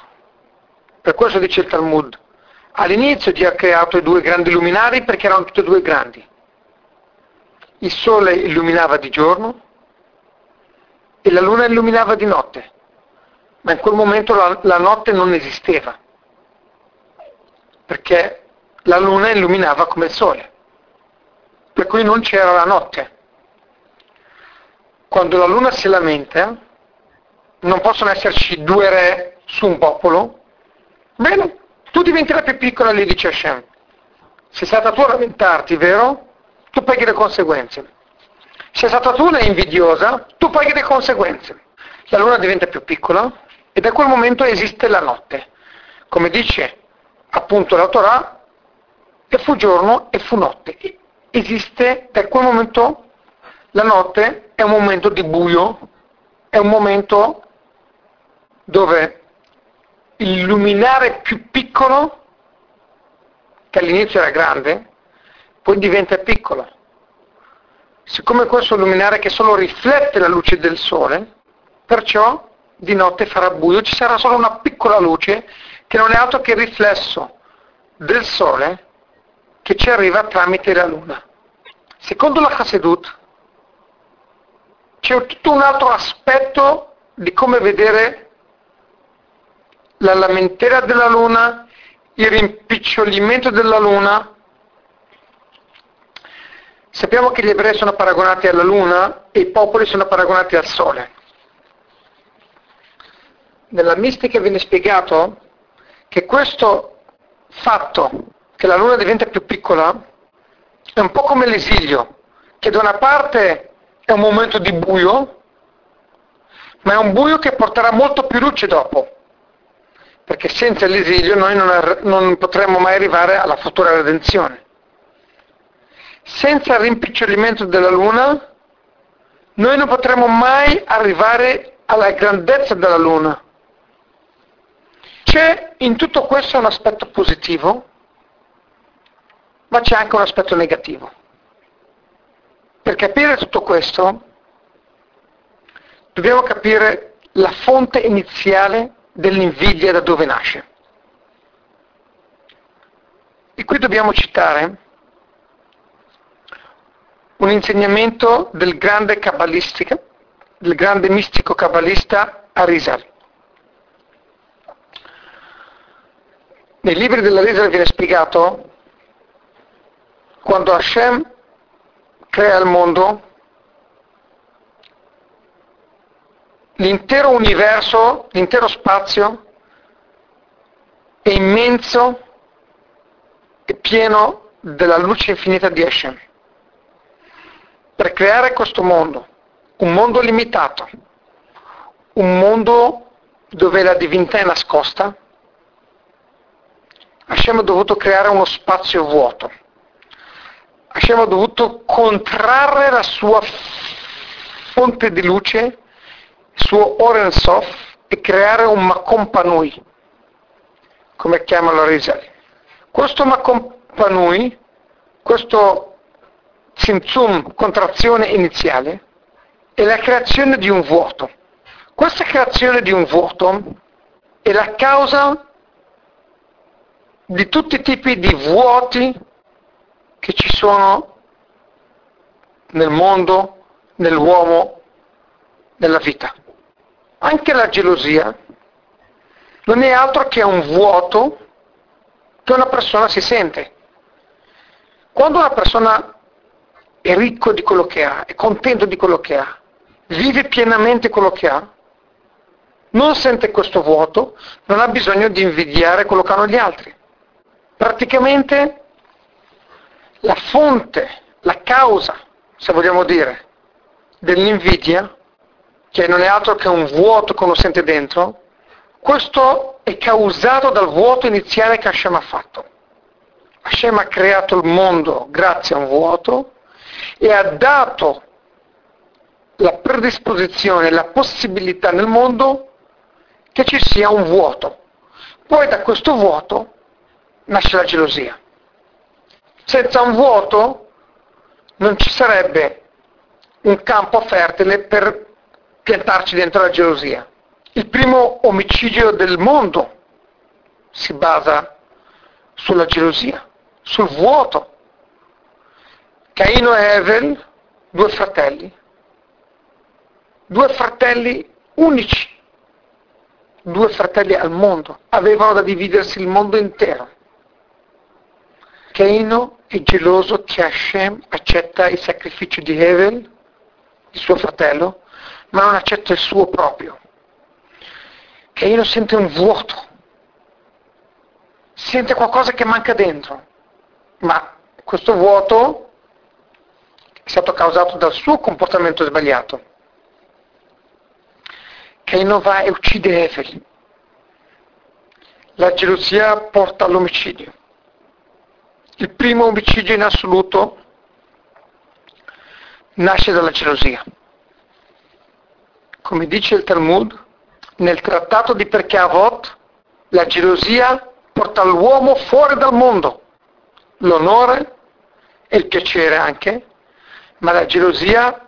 Per questo dice il Talmud. All'inizio Dio ha creato i due grandi luminari perché erano tutti e due grandi. Il sole illuminava di giorno e la luna illuminava di notte, ma in quel momento la, la notte non esisteva, perché la luna illuminava come il sole, per cui non c'era la notte. Quando la luna si lamenta, non possono esserci due re su un popolo, bene, tu diventi la più piccola, lì dice Hashem. Sei stata tu a lamentarti, vero? Tu paghi le conseguenze. Sei stata tu una invidiosa, tu paghi le conseguenze. La luna diventa più piccola e da quel momento esiste la notte. Come dice appunto la Torah, e fu giorno e fu notte. Esiste da quel momento la notte è un momento di buio, è un momento dove il luminare più piccolo, che all'inizio era grande, poi diventa piccolo. Siccome questo è luminare che solo riflette la luce del sole, perciò di notte farà buio, ci sarà solo una piccola luce che non è altro che il riflesso del sole che ci arriva tramite la luna. Secondo la Hasedut c'è tutto un altro aspetto di come vedere la lamentela della luna, il rimpicciolimento della luna. Sappiamo che gli ebrei sono paragonati alla luna e i popoli sono paragonati al sole. Nella mistica viene spiegato che questo fatto che la luna diventa più piccola È un po' come l'esilio, che da una parte è un momento di buio, ma è un buio che porterà molto più luce dopo, perché senza l'esilio noi non, ar- non potremmo mai arrivare alla futura redenzione. Senza il rimpicciolimento della luna, noi non potremo mai arrivare alla grandezza della luna. C'è in tutto questo un aspetto positivo, ma c'è anche un aspetto negativo. Per capire tutto questo dobbiamo capire la fonte iniziale dell'invidia da dove nasce. E qui dobbiamo citare un insegnamento del grande cabalistica, del grande mistico cabalista Arizal. Nei libri dell'Arizal viene spiegato quando Hashem crea il mondo, l'intero universo, l'intero spazio è immenso e pieno della luce infinita di Hashem. Per creare questo mondo, un mondo limitato, un mondo dove la divinità è nascosta, Hashem ha dovuto creare uno spazio vuoto. Hashem ha dovuto contrarre la sua fonte di luce, il suo Oren Sof, e creare un Makom Panui, come chiamano Rizal. Questo Makom Panui, questo Tzimtzum, contrazione iniziale, è la creazione di un vuoto. Questa creazione di un vuoto è la causa di tutti i tipi di vuoti che ci sono nel mondo, nell'uomo, nella vita. Anche la gelosia non è altro che un vuoto che una persona si sente. Quando una persona è ricco di quello che ha, è contento di quello che ha, vive pienamente quello che ha, non sente questo vuoto, non ha bisogno di invidiare quello che hanno gli altri. Praticamente la fonte, la causa, se vogliamo dire, dell'invidia, che non è altro che un vuoto che uno sente dentro, questo è causato dal vuoto iniziale che Hashem ha fatto. Hashem ha creato il mondo grazie a un vuoto e ha dato la predisposizione, la possibilità nel mondo che ci sia un vuoto. Poi da questo vuoto nasce la gelosia. Senza un vuoto non ci sarebbe un campo fertile per piantarci dentro la gelosia. Il primo omicidio del mondo si basa sulla gelosia, sul vuoto. Caino e Evel, due fratelli, due fratelli unici, due fratelli al mondo, avevano da dividersi il mondo intero. Caino è geloso che Hashem accetta il sacrificio di Evel, il suo fratello, ma non accetta il suo proprio. Caino sente un vuoto, sente qualcosa che manca dentro, ma questo vuoto è stato causato dal suo comportamento sbagliato. Caino va e uccide Evel. La gelosia porta all'omicidio. Il primo omicidio in assoluto nasce dalla gelosia. Come dice il Talmud, nel trattato di Perché Avot, la gelosia porta l'uomo fuori dal mondo, l'onore e il piacere anche, ma la gelosia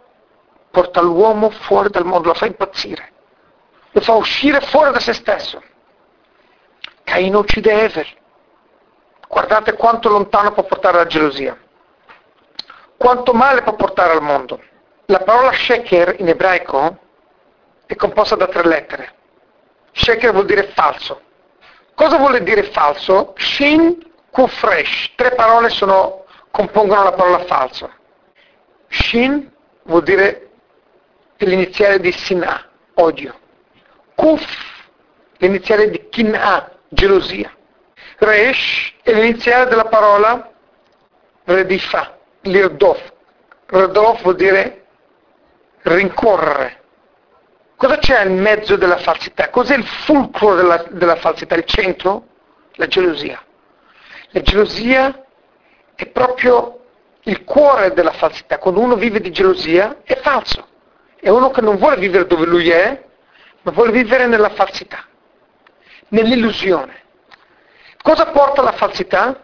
porta l'uomo fuori dal mondo, lo fa impazzire, lo fa uscire fuori da se stesso. Caino uccide Ever. Guardate quanto lontano può portare la gelosia, quanto male può portare al mondo. La parola sheker in ebraico è composta da tre lettere. Sheker vuol dire falso. Cosa vuol dire falso? Shin, kufresh. Tre parole sono, compongono la parola falso. Shin vuol dire l'iniziale di Sinà, odio. Kuf, l'iniziale di Kin'a, gelosia. Resh è l'iniziale della parola Redifa, l'irdof. Irdof vuol dire rincorrere. Cosa c'è in mezzo della falsità? Cos'è il fulcro della, della falsità? Il centro? La gelosia. La gelosia è proprio il cuore della falsità. Quando uno vive di gelosia è falso. È uno che non vuole vivere dove lui è, ma vuole vivere nella falsità, nell'illusione. Cosa porta la falsità?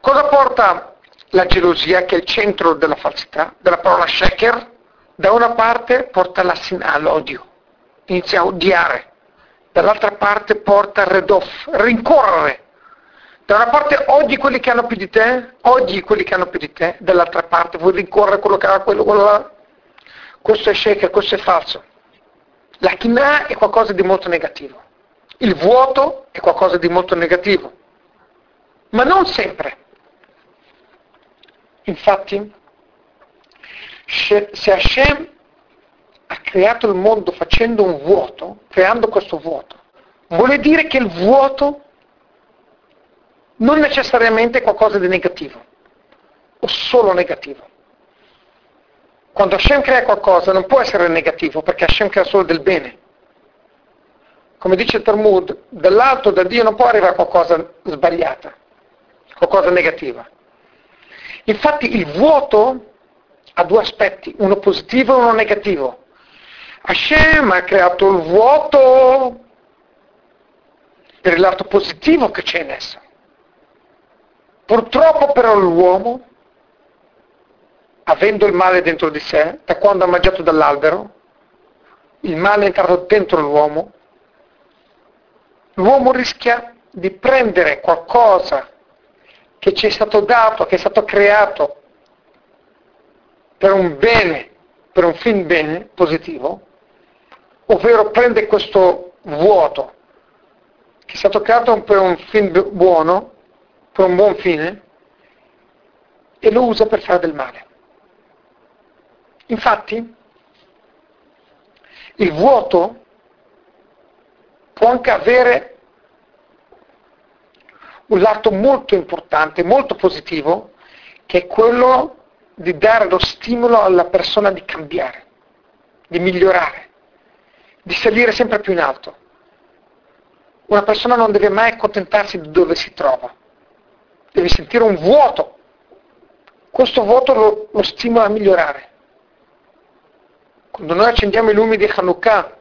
Cosa porta la gelosia, che è il centro della falsità, della parola shaker? Da una parte porta all'odio, inizia a odiare, dall'altra parte porta al redoff, rincorrere. Da una parte odi quelli che hanno più di te, odi quelli che hanno più di te, dall'altra parte vuoi rincorrere quello che ha quello, quello là. Questo è shaker, questo è falso. La china è qualcosa di molto negativo. Il vuoto è qualcosa di molto negativo. Ma non sempre. Infatti, se Hashem ha creato il mondo facendo un vuoto, creando questo vuoto, vuole dire che il vuoto non necessariamente è qualcosa di negativo, o solo negativo. Quando Hashem crea qualcosa non può essere negativo, perché Hashem crea solo del bene. Come dice il Talmud, dall'alto da Dio non può arrivare qualcosa sbagliata, qualcosa negativa. Infatti il vuoto ha due aspetti, uno positivo e uno negativo. Hashem ha creato il vuoto per il lato positivo che c'è in esso. Purtroppo però l'uomo, avendo il male dentro di sé, da quando ha mangiato dall'albero, il male è entrato dentro l'uomo, l'uomo rischia di prendere qualcosa che ci è stato dato, che è stato creato per un bene, per un fin bene positivo, ovvero prende questo vuoto che è stato creato per un fin buono, per un buon fine, e lo usa per fare del male. Infatti, il vuoto può anche avere un lato molto importante, molto positivo, che è quello di dare lo stimolo alla persona di cambiare, di migliorare, di salire sempre più in alto. Una persona non deve mai accontentarsi di dove si trova, deve sentire un vuoto. Questo vuoto lo, lo stimola a migliorare. Quando noi accendiamo i lumi di Hanukkah,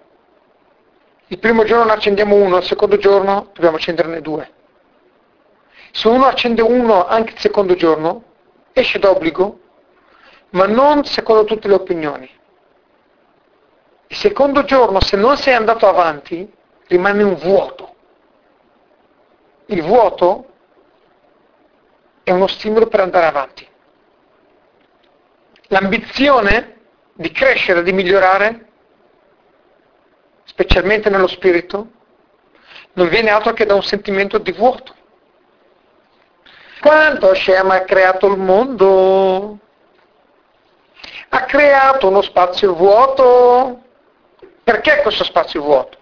il primo giorno ne accendiamo uno, il secondo giorno dobbiamo accenderne due. Se uno accende uno anche il secondo giorno, esce d'obbligo, ma non secondo tutte le opinioni. Il secondo giorno, se non sei andato avanti, rimane un vuoto. Il vuoto è uno stimolo per andare avanti. L'ambizione di crescere, di migliorare, specialmente nello spirito, non viene altro che da un sentimento di vuoto. Quando Hashem ha creato il mondo, ha creato uno spazio vuoto. Perché questo spazio vuoto?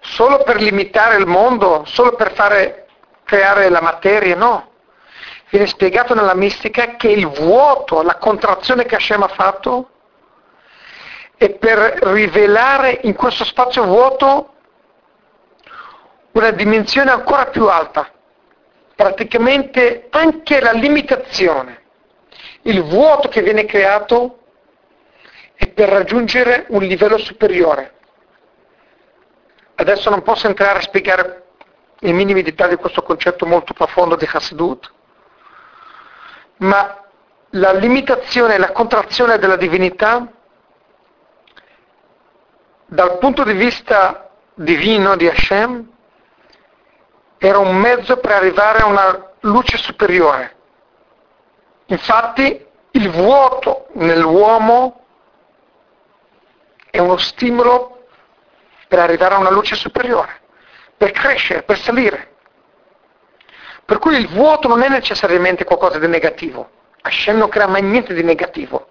Solo per limitare il mondo? Solo per fare creare la materia? No. Viene spiegato nella mistica che il vuoto, la contrazione che Hashem ha fatto, è per rivelare in questo spazio vuoto una dimensione ancora più alta, praticamente anche la limitazione il vuoto che viene creato è per raggiungere un livello superiore. Adesso non posso entrare a spiegare i minimi dettagli questo concetto molto profondo di Hasidut, ma la limitazione e la contrazione della divinità dal punto di vista divino di Hashem era un mezzo per arrivare a una luce superiore. Infatti il vuoto nell'uomo è uno stimolo per arrivare a una luce superiore, per crescere, per salire. Per cui il vuoto non è necessariamente qualcosa di negativo. Hashem non crea mai niente di negativo.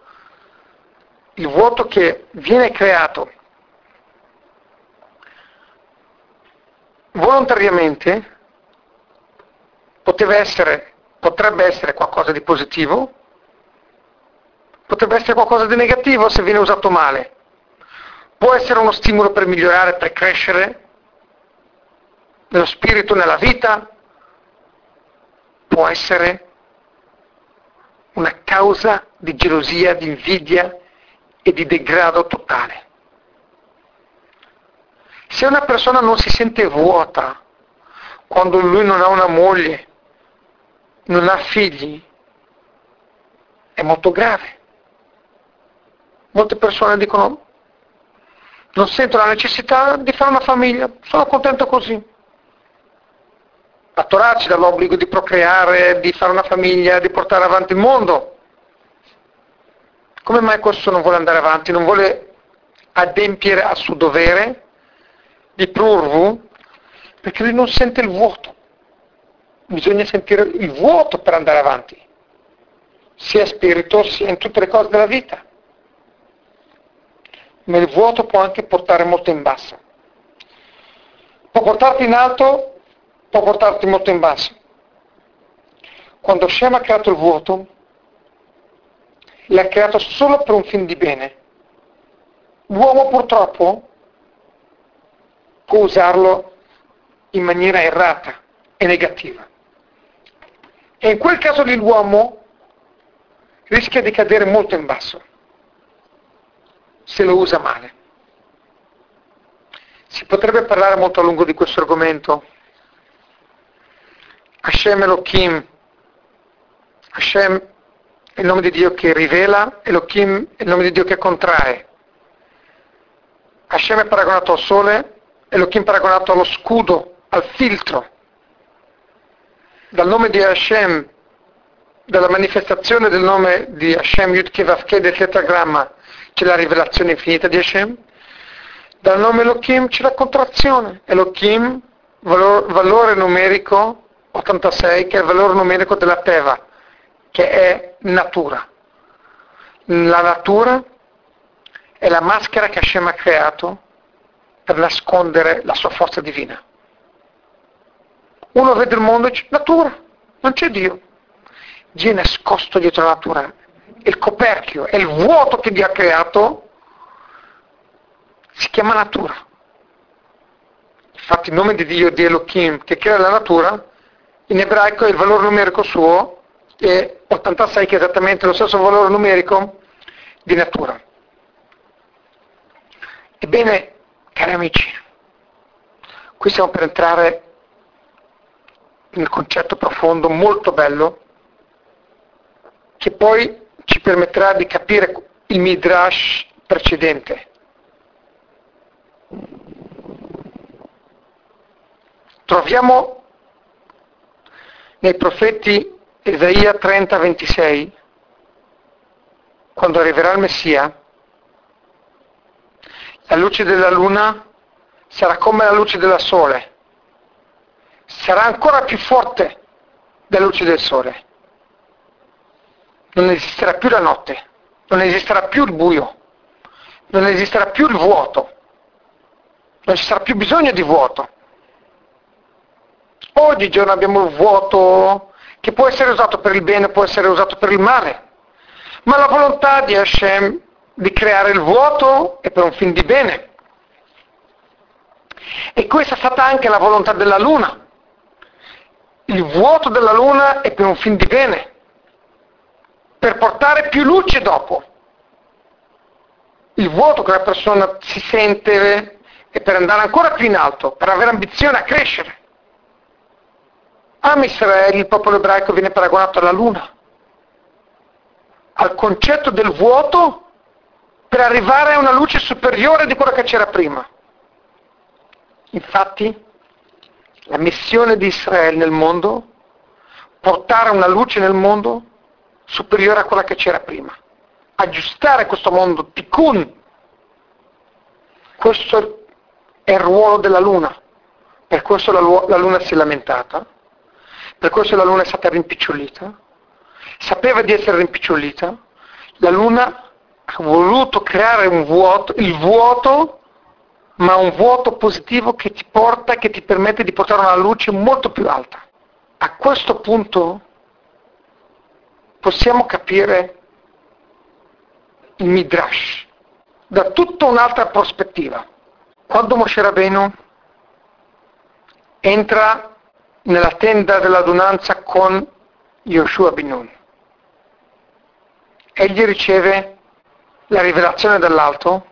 Il vuoto che viene creato volontariamente poteva essere potrebbe essere qualcosa di positivo, potrebbe essere qualcosa di negativo se viene usato male. Può essere uno stimolo per migliorare, per crescere nello spirito, nella vita, può essere una causa di gelosia, di invidia e di degrado totale. Se una persona non si sente vuota quando lui non ha una moglie, non ha figli, è molto grave. Molte persone dicono non sento la necessità di fare una famiglia, sono contento così. La Torah ci l'obbligo di procreare, di fare una famiglia, di portare avanti il mondo. Come mai questo non vuole andare avanti? Non vuole adempiere al suo dovere di prurvu? Perché lui non sente il vuoto. Bisogna sentire il vuoto per andare avanti, sia spirito sia in tutte le cose della vita. Ma il vuoto può anche portare molto in basso. Può portarti in alto può portarti molto in basso. Quando Shem ha creato il vuoto, l'ha creato solo per un fin di bene. L'uomo purtroppo può usarlo in maniera errata e negativa. E in quel caso lì l'uomo rischia di cadere molto in basso se lo usa male. Si potrebbe parlare molto a lungo di questo argomento, Hashem Elohim, Hashem è il nome di Dio che rivela, Elohim è il nome di Dio che contrae. Hashem è paragonato al sole, Elohim è paragonato allo scudo, al filtro. Dal nome di Hashem, dalla manifestazione del nome di Hashem Yud Kevavke del tetragramma, c'è la rivelazione infinita di Hashem. Dal nome Elohim c'è la contrazione. Elohim, valor, valore numerico 86 che è il valore numerico della Teva, che è natura. La natura è la maschera che Hashem ha creato per nascondere la sua forza divina. Uno vede il mondo e dice natura, non c'è Dio. Dio è nascosto dietro la natura. Il coperchio è il vuoto che Dio ha creato, si chiama natura. Infatti il nome di Dio, di Elohim, che crea la natura, in ebraico il valore numerico suo è 86 che è esattamente lo stesso valore numerico di natura. Ebbene, cari amici, qui stiamo per entrare nel concetto profondo molto bello che poi ci permetterà di capire il midrash precedente. Troviamo nei profeti Esaia 30-26, quando arriverà il Messia, la luce della luna sarà come la luce del sole, sarà ancora più forte della luce del sole. Non esisterà più la notte, non esisterà più il buio, non esisterà più il vuoto, non ci sarà più bisogno di vuoto Oggigiorno abbiamo il vuoto che può essere usato per il bene, può essere usato per il male. Ma la volontà di Hashem di creare il vuoto è per un fin di bene. E questa è stata anche la volontà della Luna. Il vuoto della Luna è per un fin di bene, per portare più luce dopo. Il vuoto che la persona si sente è per andare ancora più in alto, per avere ambizione a crescere. Am Israele, il popolo ebraico, viene paragonato alla luna, al concetto del vuoto per arrivare a una luce superiore di quella che c'era prima. Infatti, la missione di Israele nel mondo, portare una luce nel mondo superiore a quella che c'era prima. Aggiustare questo mondo, tikkun. Questo è il ruolo della luna. Per questo la, la luna si è lamentata per questo la luna è stata rimpicciolita, sapeva di essere rimpicciolita, la luna ha voluto creare un vuoto, il vuoto, ma un vuoto positivo che ti porta, che ti permette di portare una luce molto più alta. A questo punto possiamo capire il Midrash da tutta un'altra prospettiva. Quando Moshe Rabbeinu entra nella tenda dell'adunanza con Yoshua Binun, egli riceve la rivelazione dall'alto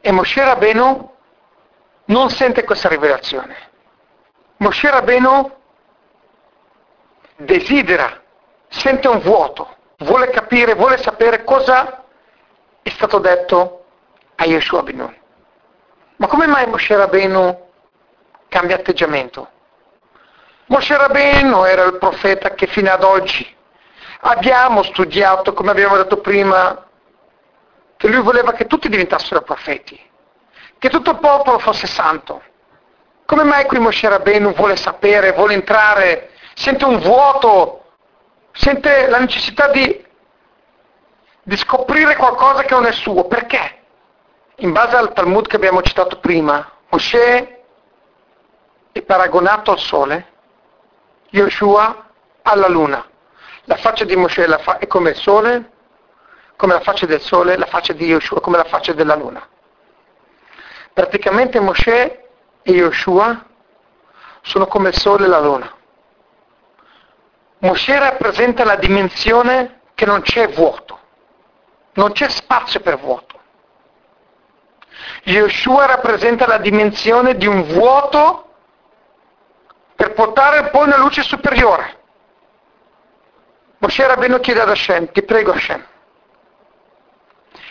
e Moshe Rabbeinu non sente questa rivelazione. Moshe Rabbeinu desidera, sente un vuoto, vuole capire, vuole sapere cosa è stato detto a Yeshua Binun. Ma come mai Moshe Rabbeinu cambia atteggiamento? Moshe Rabbeinu era il profeta che fino ad oggi abbiamo studiato, come abbiamo detto prima, lui voleva che tutti diventassero profeti, che tutto il popolo fosse santo. Come mai qui Moshe Rabbeinu vuole sapere, vuole entrare, sente un vuoto, sente la necessità di, di scoprire qualcosa che non è suo? Perché? In base al Talmud che abbiamo citato prima, Moshe è paragonato al sole, Yoshua alla luna. La faccia di Moshe è come il sole, come la faccia del sole, la faccia di Yoshua come la faccia della luna. Praticamente Moshe e Yoshua sono come il sole e la luna. Moshe rappresenta la dimensione che non c'è vuoto, non c'è spazio per vuoto. Yoshua rappresenta la dimensione di un vuoto per portare poi una luce superiore. Moshe Rabbeinu chiede ad Hashem, ti prego Hashem,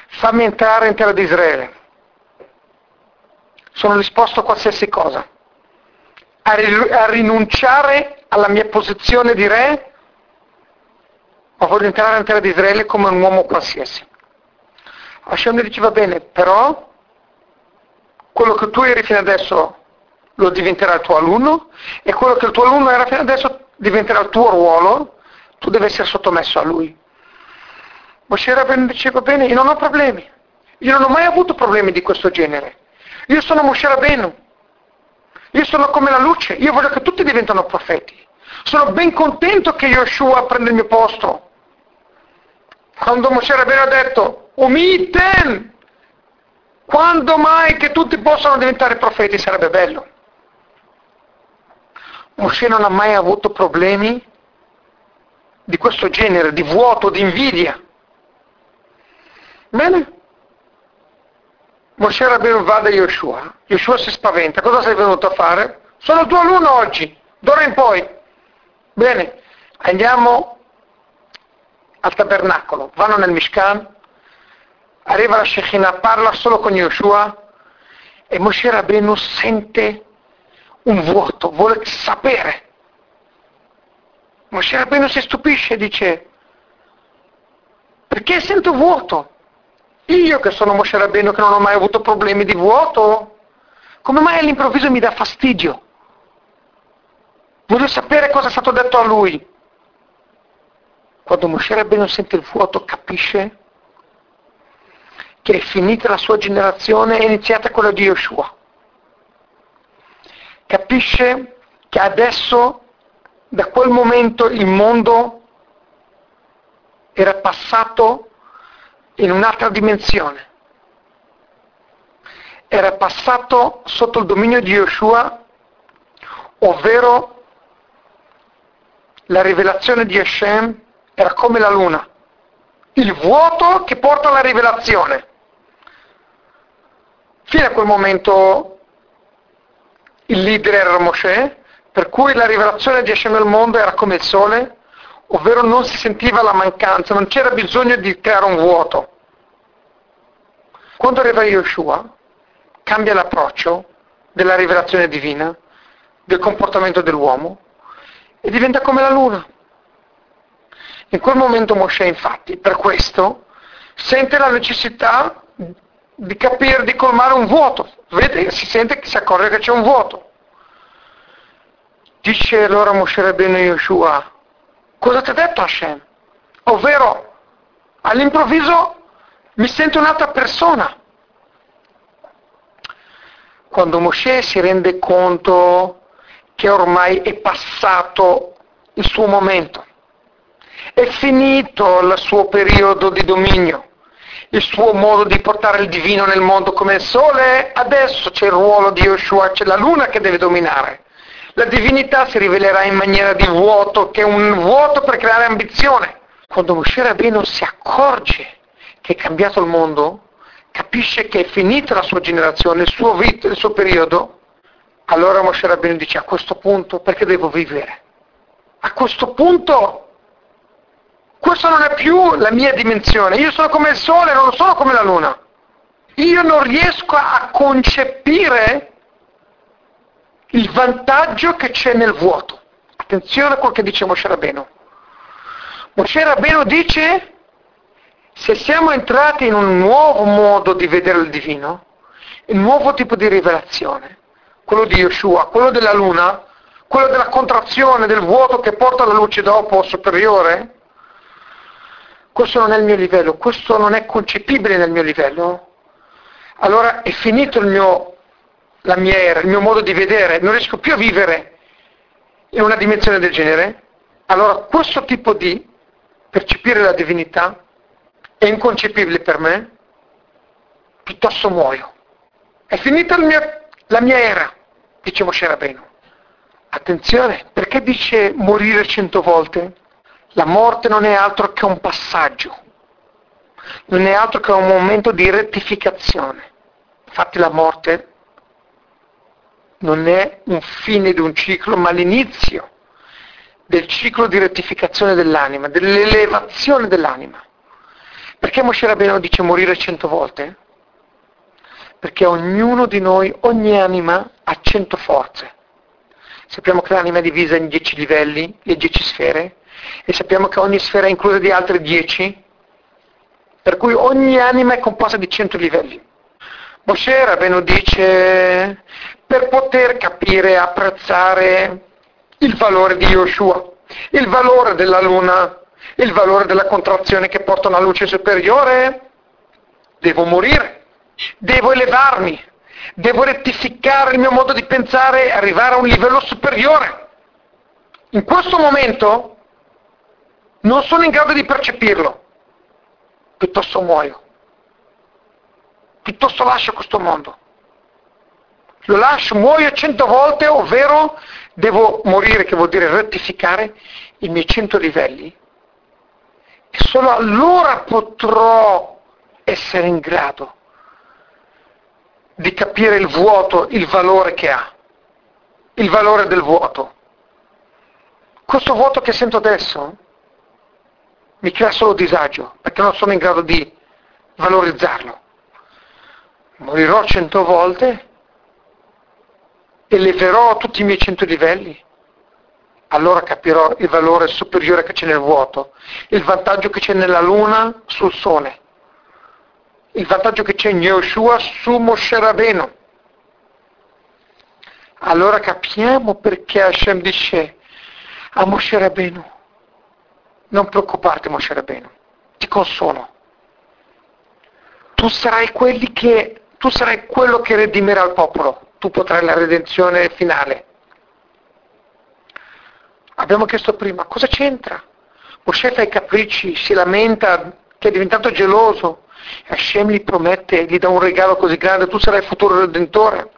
fammi entrare in terra di Israele. Sono disposto a qualsiasi cosa, a, ri- a rinunciare alla mia posizione di re, ma voglio entrare in terra di Israele come un uomo qualsiasi. Hashem mi diceva bene, però quello che tu eri fino adesso lo diventerà il tuo alunno e quello che il tuo alunno era fino adesso diventerà il tuo ruolo, tu devi essere sottomesso a lui. Moshe Rabbeinu diceva bene, io non ho problemi, io non ho mai avuto problemi di questo genere, io sono Moshe Rabbeinu, io sono come la luce, io voglio che tutti diventano profeti, sono ben contento che Yoshua prenda il mio posto. Quando Moshe Rabbeinu ha detto, Umiten, quando mai che tutti possano diventare profeti sarebbe bello. Mosè non ha mai avuto problemi di questo genere, di vuoto, di invidia. Bene? Mosè Rabbeinu va da Yoshua. Yoshua si spaventa. Cosa sei venuto a fare? Sono tuo alunno oggi, d'ora in poi. Bene, andiamo al tabernacolo. Vanno nel Mishkan, arriva la Shekinah, parla solo con Yoshua e Mosè Rabbeinu sente un vuoto, vuole sapere. Mosè Rabbeinu si stupisce e dice, perché sento vuoto? Io che sono Mosè Rabbeinu che non ho mai avuto problemi di vuoto, come mai all'improvviso mi dà fastidio? Voglio sapere cosa è stato detto a lui. Quando Mosè Rabbeinu sente il vuoto capisce che è finita la sua generazione e è iniziata quella di Yoshua capisce che adesso, da quel momento, il mondo era passato in un'altra dimensione. Era passato sotto il dominio di Yoshua, ovvero la rivelazione di Hashem era come la luna, il vuoto che porta alla rivelazione. Fino a quel momento il leader era Mosè, per cui la rivelazione di Hashem nel mondo era come il sole, ovvero non si sentiva la mancanza, non c'era bisogno di creare un vuoto. Quando arriva Yeshua, cambia l'approccio della rivelazione divina, del comportamento dell'uomo, e diventa come la luna. In quel momento Mosè, infatti, per questo, sente la necessità di capire, di colmare un vuoto. Vede, si sente si accorge che c'è un vuoto. Dice allora Moshe Rabbeinu Yoshua, cosa ti ha detto Hashem? Ovvero, all'improvviso mi sento un'altra persona. Quando Moshe si rende conto che ormai è passato il suo momento, È finito il suo periodo di dominio, il suo modo di portare il divino nel mondo come il sole. Adesso c'è il ruolo di Yoshua, c'è la luna che deve dominare. La divinità si rivelerà in maniera di vuoto, che è un vuoto per creare ambizione. Quando Moshe Rabbeinu si accorge che è cambiato il mondo, capisce che è finita la sua generazione, il suo, vita, il suo periodo, allora Moshe Rabbeinu dice a questo punto perché devo vivere? A questo punto questa non è più la mia dimensione, io sono come il sole, non sono come la luna. Io non riesco a concepire il vantaggio che c'è nel vuoto. Attenzione a quel che dice Moshe Rabbeinu. Moshe Rabbeinu dice se siamo entrati in un nuovo modo di vedere il divino, un nuovo tipo di rivelazione, quello di Yeshua, quello della luna, quello della contrazione, del vuoto che porta la luce dopo superiore, questo non è il mio livello, questo non è concepibile nel mio livello, allora è finito il mio, la mia era, il mio modo di vedere, non riesco più a vivere in una dimensione del genere, allora questo tipo di percepire la divinità è inconcepibile per me, piuttosto muoio. È finita mio, la mia era, dice Moshe Rabbeinu. Attenzione, perché dice morire cento volte? La morte non è altro che un passaggio, non è altro che un momento di rettificazione. Infatti la morte non è un fine di un ciclo, ma l'inizio del ciclo di rettificazione dell'anima, dell'elevazione dell'anima. Perché Moshe Rabbeinu dice morire cento volte? Perché ognuno di noi, ogni anima ha cento forze. Sappiamo che l'anima è divisa in dieci livelli, le dieci sfere, e sappiamo che ogni sfera è inclusa di altre dieci, per cui ogni anima è composta di cento livelli. Moshe Rabbeinu dice per poter capire e apprezzare il valore di Yoshua, il valore della luna, il valore della contrazione che porta una luce superiore, devo morire, devo elevarmi, devo rettificare il mio modo di pensare e arrivare a un livello superiore. In questo momento non sono in grado di percepirlo, piuttosto muoio, piuttosto lascio questo mondo. Lo lascio, muoio cento volte, ovvero devo morire, che vuol dire rettificare i miei cento livelli e solo allora potrò essere in grado di capire il vuoto, il valore che ha, il valore del vuoto. Questo vuoto che sento adesso mi crea solo disagio, perché non sono in grado di valorizzarlo. Morirò cento volte, eleverò tutti i miei cento livelli, allora capirò il valore superiore che c'è nel vuoto, il vantaggio che c'è nella luna sul sole, il vantaggio che c'è in Yoshua su Moshe Rabbeinu. Allora capiamo perché Hashem dice a Moshe Rabbeinu, non preoccuparti Moshe Rabbeinu, ti consolo. Tu sarai, che, tu sarai quello che redimerà il popolo, tu potrai la redenzione finale Abbiamo chiesto prima, cosa c'entra? Mosè fa i capricci, si lamenta che è diventato geloso. Hashem gli promette, gli dà un regalo così grande, tu sarai il futuro redentore.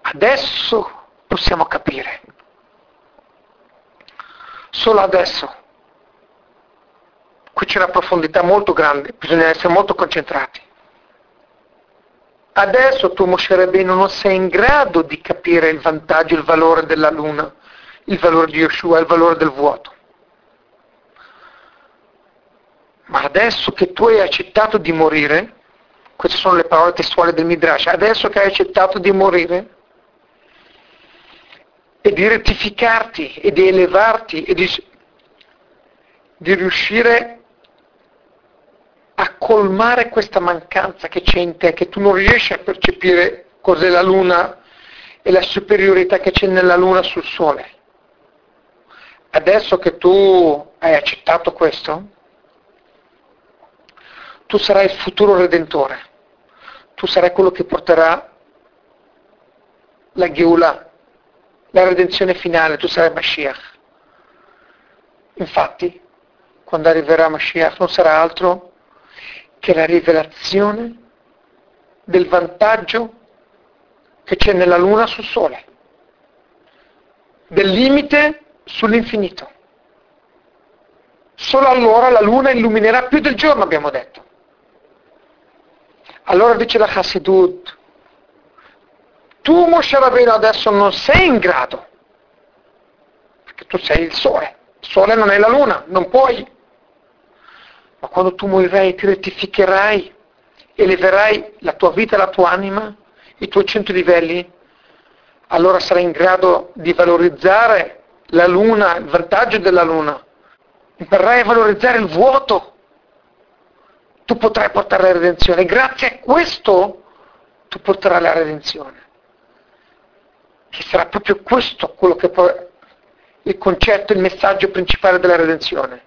Adesso possiamo capire. Solo adesso. Qui c'è una profondità molto grande, bisogna essere molto concentrati. Adesso tu, Moshe Rabbeinu, non sei in grado di capire il vantaggio, il valore della luna il valore di Yeshua, il valore del vuoto. Ma adesso che tu hai accettato di morire, queste sono le parole testuali del Midrash, adesso che hai accettato di morire e di rettificarti e di elevarti e di, di riuscire a colmare questa mancanza che c'è in te, che tu non riesci a percepire cos'è la luna e la superiorità che c'è nella luna sul sole. Adesso che tu hai accettato questo, tu sarai il futuro redentore, tu sarai quello che porterà la Gheula, la redenzione finale, tu sarai Mashiach. Infatti, quando arriverà Mashiach non sarà altro che la rivelazione del vantaggio che c'è nella Luna sul Sole, del limite sull'infinito. Solo allora la Luna illuminerà più del giorno, abbiamo detto. Allora dice la Hasidut, tu Moshe Rabbeinu adesso non sei in grado, perché tu sei il Sole, il Sole non è la Luna, non puoi. Ma quando tu morirai ti rettificherai, eleverai la tua vita la tua anima, i tuoi cento livelli, allora sarai in grado di valorizzare la Luna, il vantaggio della Luna. Imparerai a valorizzare il vuoto, tu potrai portare la redenzione. Grazie a questo tu porterai la redenzione. Che sarà proprio questo quello che poi il concetto, il messaggio principale della redenzione.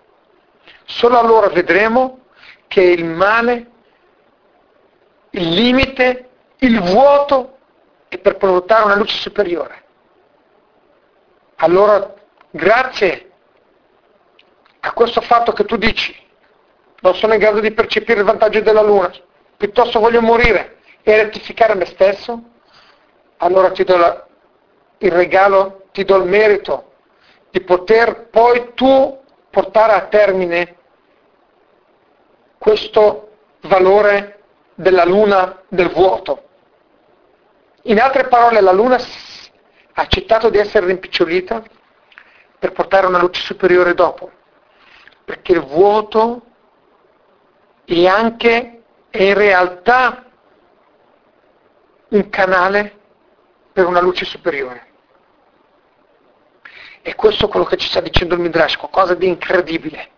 Solo allora vedremo che il male, il limite, il vuoto è per portare una luce superiore. Allora, grazie a questo fatto che tu dici, non sono in grado di percepire il vantaggio della luna, piuttosto voglio morire e rettificare me stesso, allora ti do la, il regalo, ti do il merito di poter poi tu portare a termine questo valore della luna del vuoto. In altre parole, la luna ha accettato di essere rimpicciolita per portare una luce superiore dopo, perché il vuoto e anche è in realtà un canale per una luce superiore. E questo è quello che ci sta dicendo il Midrash, qualcosa di incredibile.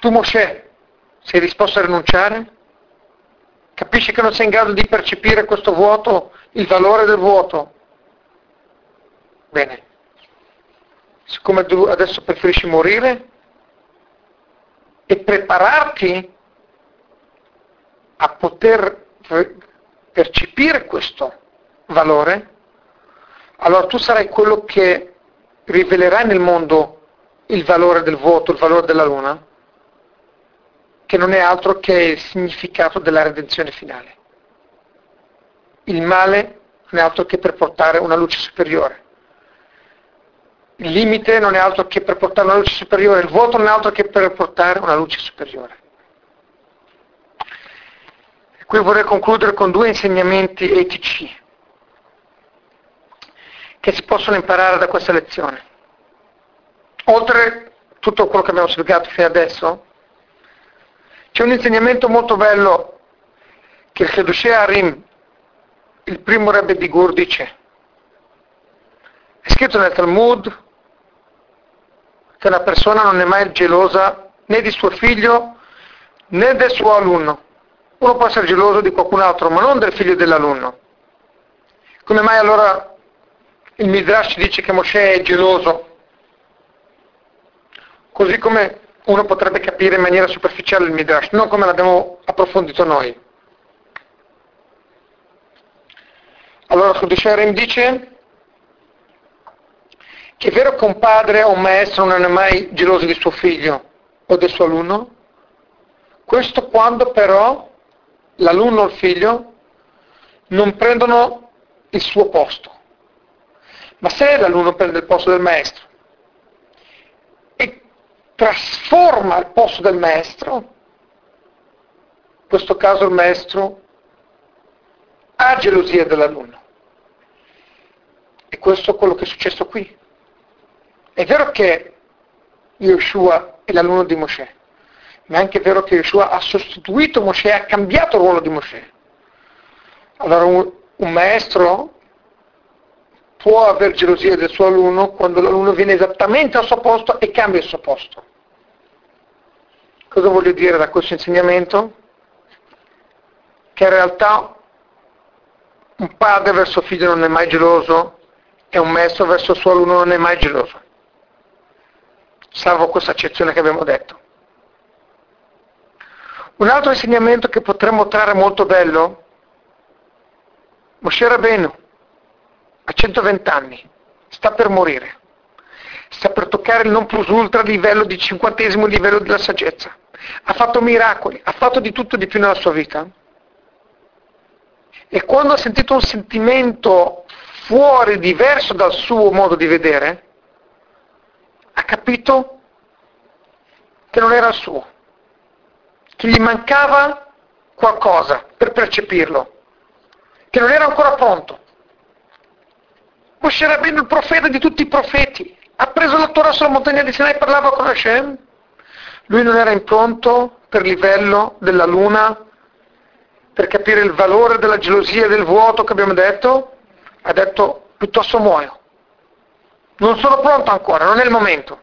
Tu Mosè sei disposto a rinunciare? Capisci che non sei in grado di percepire questo vuoto, il valore del vuoto? Bene. Siccome tu adesso preferisci morire, e prepararti a poter percepire questo valore, allora tu sarai quello che rivelerai nel mondo il valore del vuoto, il valore della luna, che non è altro che il significato della redenzione finale. Il male non è altro che per portare una luce superiore il limite non è altro che per portare una luce superiore, il vuoto non è altro che per portare una luce superiore. Qui vorrei concludere con due insegnamenti etici che si possono imparare da questa lezione. Oltre tutto quello che abbiamo spiegato fino adesso, c'è un insegnamento molto bello che il Chedushé Harim, il primo Rebbe di Gur, dice. È scritto nel Talmud che una persona non è mai gelosa né di suo figlio né del suo alunno. Uno può essere geloso di qualcun altro, ma non del figlio dell'alunno. Come mai allora il Midrash dice che Mosè è geloso? Così come uno potrebbe capire in maniera superficiale il Midrash, non come l'abbiamo approfondito noi. Allora Sudisharim dice che è vero che un padre o un maestro non è mai geloso di suo figlio o del suo alunno, questo quando però l'alunno o il figlio non prendono il suo posto. Ma se l'alunno prende il posto del maestro e trasforma il posto del maestro, in questo caso il maestro ha gelosia dell'alunno. E questo è quello che è successo qui. È vero che Yeshua è l'alunno di Mosè, ma è anche vero che Yeshua ha sostituito Mosè, ha cambiato il ruolo di Mosè. Allora un, un maestro può aver gelosia del suo alunno quando l'alunno viene esattamente al suo posto e cambia il suo posto. Cosa voglio dire da questo insegnamento? Che in realtà un padre verso figlio non è mai geloso e un maestro verso il suo alunno non è mai geloso salvo questa accezione che abbiamo detto. Un altro insegnamento che potremmo trarre molto bello, Moshe Rabbeinu, a 120 anni, sta per morire. sta per toccare il non plus ultra livello di cinquantesimo livello della saggezza. Ha fatto miracoli, ha fatto di tutto e di più nella sua vita. E quando ha sentito un sentimento fuori, diverso dal suo modo di vedere, ha capito che non era il suo, che gli mancava qualcosa per percepirlo, che non era ancora pronto. Era bene il profeta di tutti i profeti, ha preso la Torah sulla montagna di Sinai e parlava con Hashem. Lui non era impronto per livello della luna, per capire il valore della gelosia e del vuoto che abbiamo detto, ha detto piuttosto muoio. Non sono pronto ancora, non è il momento.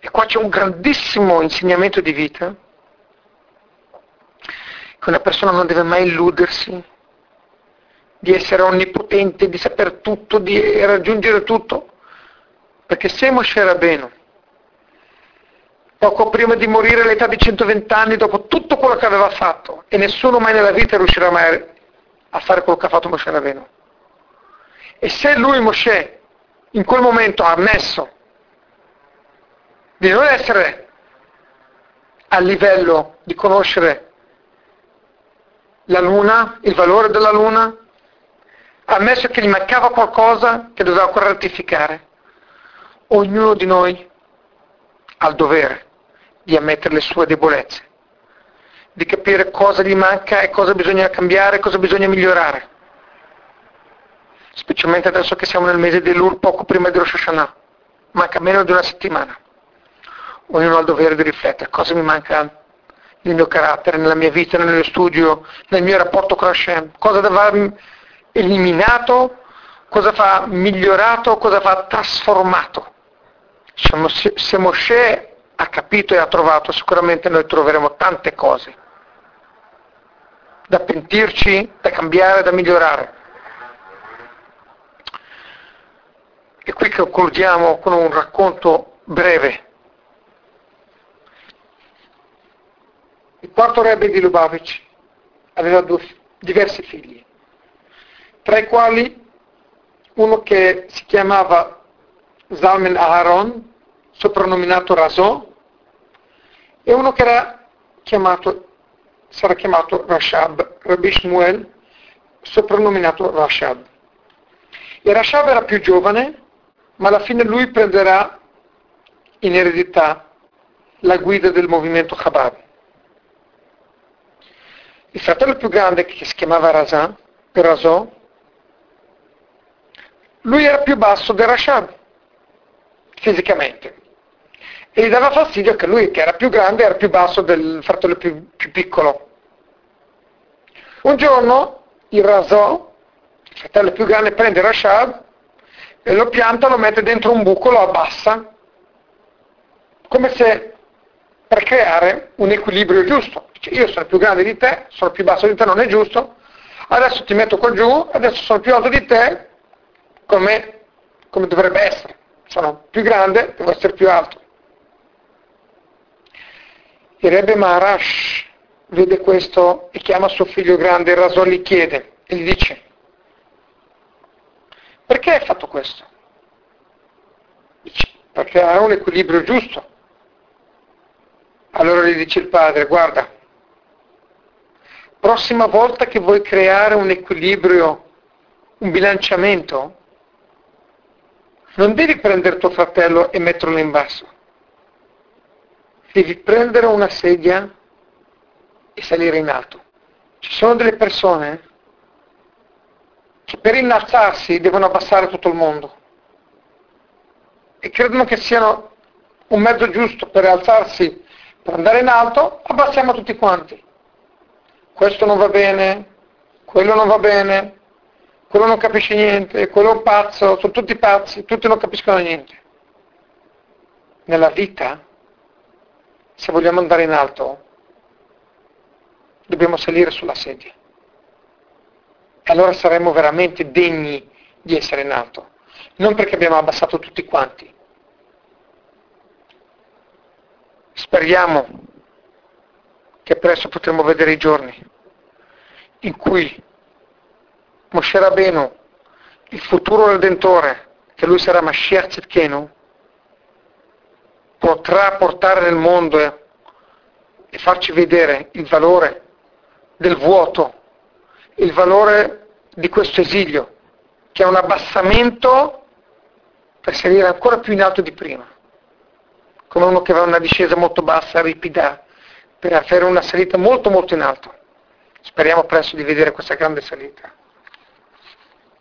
E qua c'è un grandissimo insegnamento di vita, che una persona non deve mai illudersi di essere onnipotente, di saper tutto, di raggiungere tutto. Perché se Moshe Rabbeinu, poco prima di morire all'età di 120 anni, dopo tutto quello che aveva fatto, e nessuno mai nella vita riuscirà mai a fare quello che ha fatto Moshe Rabbeinu. E se lui, Moshe, in quel momento ha ammesso di non essere a livello di conoscere la luna, il valore della luna, ammesso che gli mancava qualcosa che doveva ancora ratificare ognuno di noi ha il dovere di ammettere le sue debolezze, di capire cosa gli manca e cosa bisogna cambiare, cosa bisogna migliorare. Specialmente adesso che siamo nel mese dell'Ur, poco prima di Rosh Hashanah. Manca meno di una settimana. Ognuno ha il dovere di riflettere cosa mi manca nel mio carattere, nella mia vita, nel mio studio, nel mio rapporto con Hashem, cosa va eliminato, cosa va migliorato, cosa va trasformato. Se Moshe ha capito e ha trovato, sicuramente noi troveremo tante cose da pentirci, da cambiare, da migliorare. E qui concludiamo con un racconto breve. Il quarto rebbe di Lubavitch aveva due, diversi figli, tra i quali uno che si chiamava Zalmen Aharon, soprannominato Razò, e uno che era chiamato, sarà chiamato Rashab, Rabbi Shmuel, soprannominato Rashab. E Rashab era più giovane, ma alla fine lui prenderà in eredità la guida del movimento Chabad. Il fratello più grande, che si chiamava Razà, Razò, lui era più basso del Rashab, fisicamente e gli dava fastidio che lui, che era più grande, era più basso del fratello più, più piccolo. Un giorno il Razò, il fratello più grande, prende Rashad e lo pianta, lo mette dentro un buco, lo abbassa, come se per creare un equilibrio giusto. Dice, io sono più grande di te, sono più basso di te, non è giusto, adesso ti metto qua giù, adesso sono più alto di te, come, come dovrebbe essere. Sono più grande, devo essere più alto. Il Rebbe Maharash vede questo e chiama suo figlio grande, Rasò gli chiede e gli dice, perché hai fatto questo? Dice, perché ha un equilibrio giusto. Allora gli dice il padre, guarda, prossima volta che vuoi creare un equilibrio, un bilanciamento, non devi prendere tuo fratello e metterlo in basso devi prendere una sedia e salire in alto. Ci sono delle persone che per innalzarsi devono abbassare tutto il mondo e credono che siano un mezzo giusto per alzarsi, per andare in alto, abbassiamo tutti quanti. Questo non va bene, quello non va bene, quello non capisce niente, quello è un pazzo, sono tutti pazzi, tutti non capiscono niente. Nella vita se vogliamo andare in alto, dobbiamo salire sulla sedia. E allora saremo veramente degni di essere in alto. Non perché abbiamo abbassato tutti quanti. Speriamo che presto potremo vedere i giorni in cui Moshe Rabbeinu, il futuro Redentore, che lui sarà Mashiach Tzidkenu, potrà portare nel mondo e farci vedere il valore del vuoto, il valore di questo esilio, che è un abbassamento per salire ancora più in alto di prima, come uno che va una discesa molto bassa, ripida, per avere una salita molto molto in alto. Speriamo presto di vedere questa grande salita.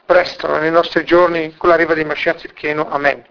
Presto, nei nostri giorni, con l'arrivo di Mashiach Zidkenu. Amen.